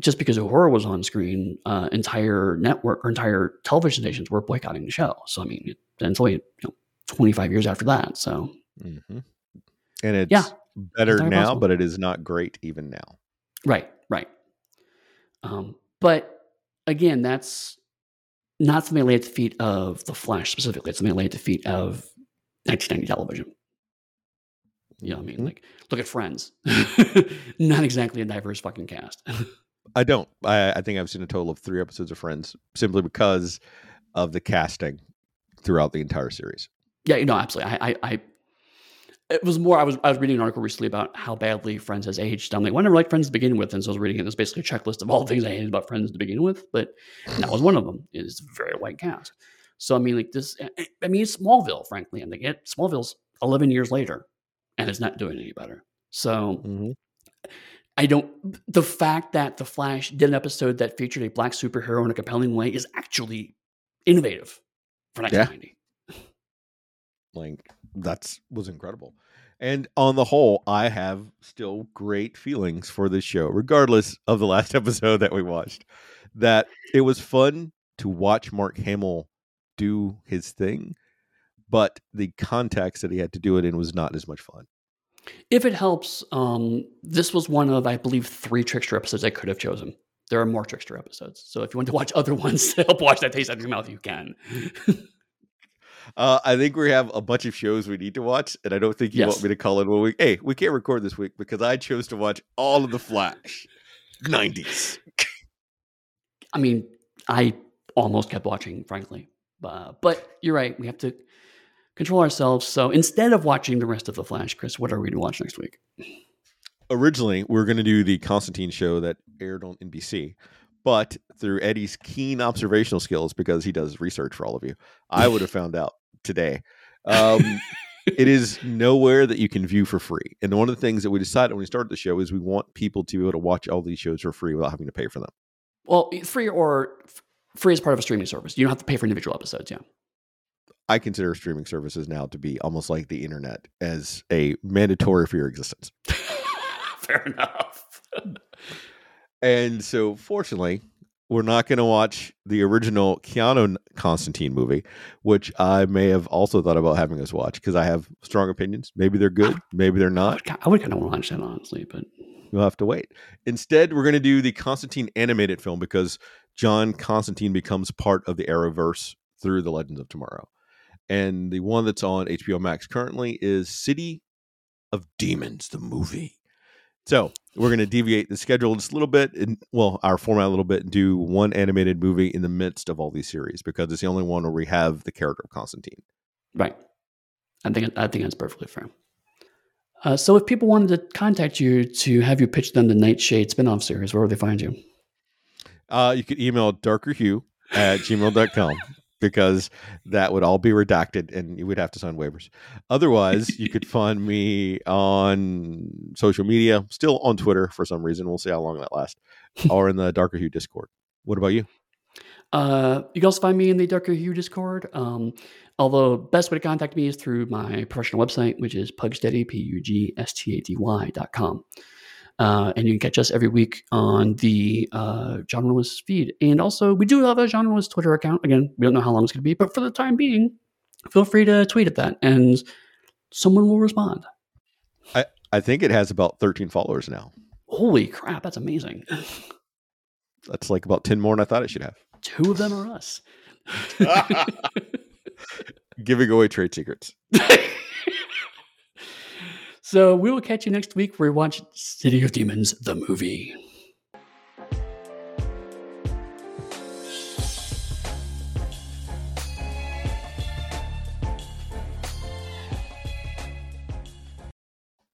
just because Uhura was on screen, uh, entire network or entire television stations were boycotting the show. So I mean, it, it's only you know, 25 years after that. So, mm-hmm. and it's yeah, better now, possible. but it is not great even now. Right, right. Um, but again, that's not something laid at the feet of the Flash specifically. It's something laid at the feet of 1990 television. You know what I mean? Mm-hmm. Like, look at Friends. not exactly a diverse fucking cast. I don't. I, I think I've seen a total of three episodes of Friends simply because of the casting throughout the entire series. Yeah, you know, absolutely. I, I, I, it was more. I was I was reading an article recently about how badly Friends has aged. I'm like, well, I never liked Friends to begin with, and so I was reading it. It's basically a checklist of all the things I hated about Friends to begin with, but that was one of them. It's a very white cast. So I mean, like this. I mean, it's Smallville, frankly, and they get Smallville's 11 years later, and it's not doing any better. So. Mm-hmm. I don't. The fact that the Flash did an episode that featured a black superhero in a compelling way is actually innovative for 1990. Yeah. Like that's was incredible. And on the whole, I have still great feelings for this show, regardless of the last episode that we watched. That it was fun to watch Mark Hamill do his thing, but the context that he had to do it in was not as much fun. If it helps, um, this was one of, I believe, three Trickster episodes I could have chosen. There are more Trickster episodes. So if you want to watch other ones to help watch that taste out of your mouth, you can. uh, I think we have a bunch of shows we need to watch, and I don't think you yes. want me to call it one week. Hey, we can't record this week because I chose to watch all of the Flash 90s. I mean, I almost kept watching, frankly, Uh, but you're right. We have to control ourselves. So instead of watching the rest of The Flash, Chris, what are we going to watch next week? Originally, we are going to do the Constantine show that aired on NBC. But through Eddy's keen observational skills, because he does research for all of you, I would have found out today. Um, it is nowhere that you can view for free. And one of the things that we decided when we started the show is we want people to be able to watch all these shows for free without having to pay for them. Well, free or free as part of a streaming service. You don't have to pay for individual episodes. Yeah. I consider streaming services now to be almost like the internet as a mandatory for your existence. Fair enough. and so, fortunately, we're not going to watch the original Keanu Constantine movie, which I may have also thought about having us watch because I have strong opinions. Maybe they're good, maybe they're not. I would kind of want to watch that honestly, but you'll have to wait. Instead, we're going to do the Constantine animated film because John Constantine becomes part of the Arrowverse through the Legends of Tomorrow. And the one that's on HBO Max currently is City of Demons, the movie. So we're going to deviate the schedule just a little bit, and well, our format a little bit, and do one animated movie in the midst of all these series because it's the only one where we have the character of Constantine. Right. I think I think that's perfectly fair. Uh, so, if people wanted to contact you to have you pitch them the Nightshade spinoff series, where would they find you? Uh, you could email darkerhue at gmail.com because that would all be redacted and you would have to sign waivers. Otherwise, you could find me on social media, still on Twitter for some reason. We'll see how long that lasts, or in the Darker Hue Discord. What about you? Uh, you can also find me in the Darker Hue Discord. Um, although best way to contact me is through my professional website, which is pugsteady, P-U-G-S-T-A-D-Y dot com. Uh, and you can catch us every week on the uh, Genre List feed. And also, we do have a Genre List Twitter account. Again, we don't know how long it's going to be, but for the time being, feel free to tweet at that and someone will respond. I, I think it has about 13 followers now. Holy crap, that's amazing. That's like about 10 more than I thought it should have. Two of them are us. Giving away trade secrets. So we will catch you next week where we watch City of Demons, the movie.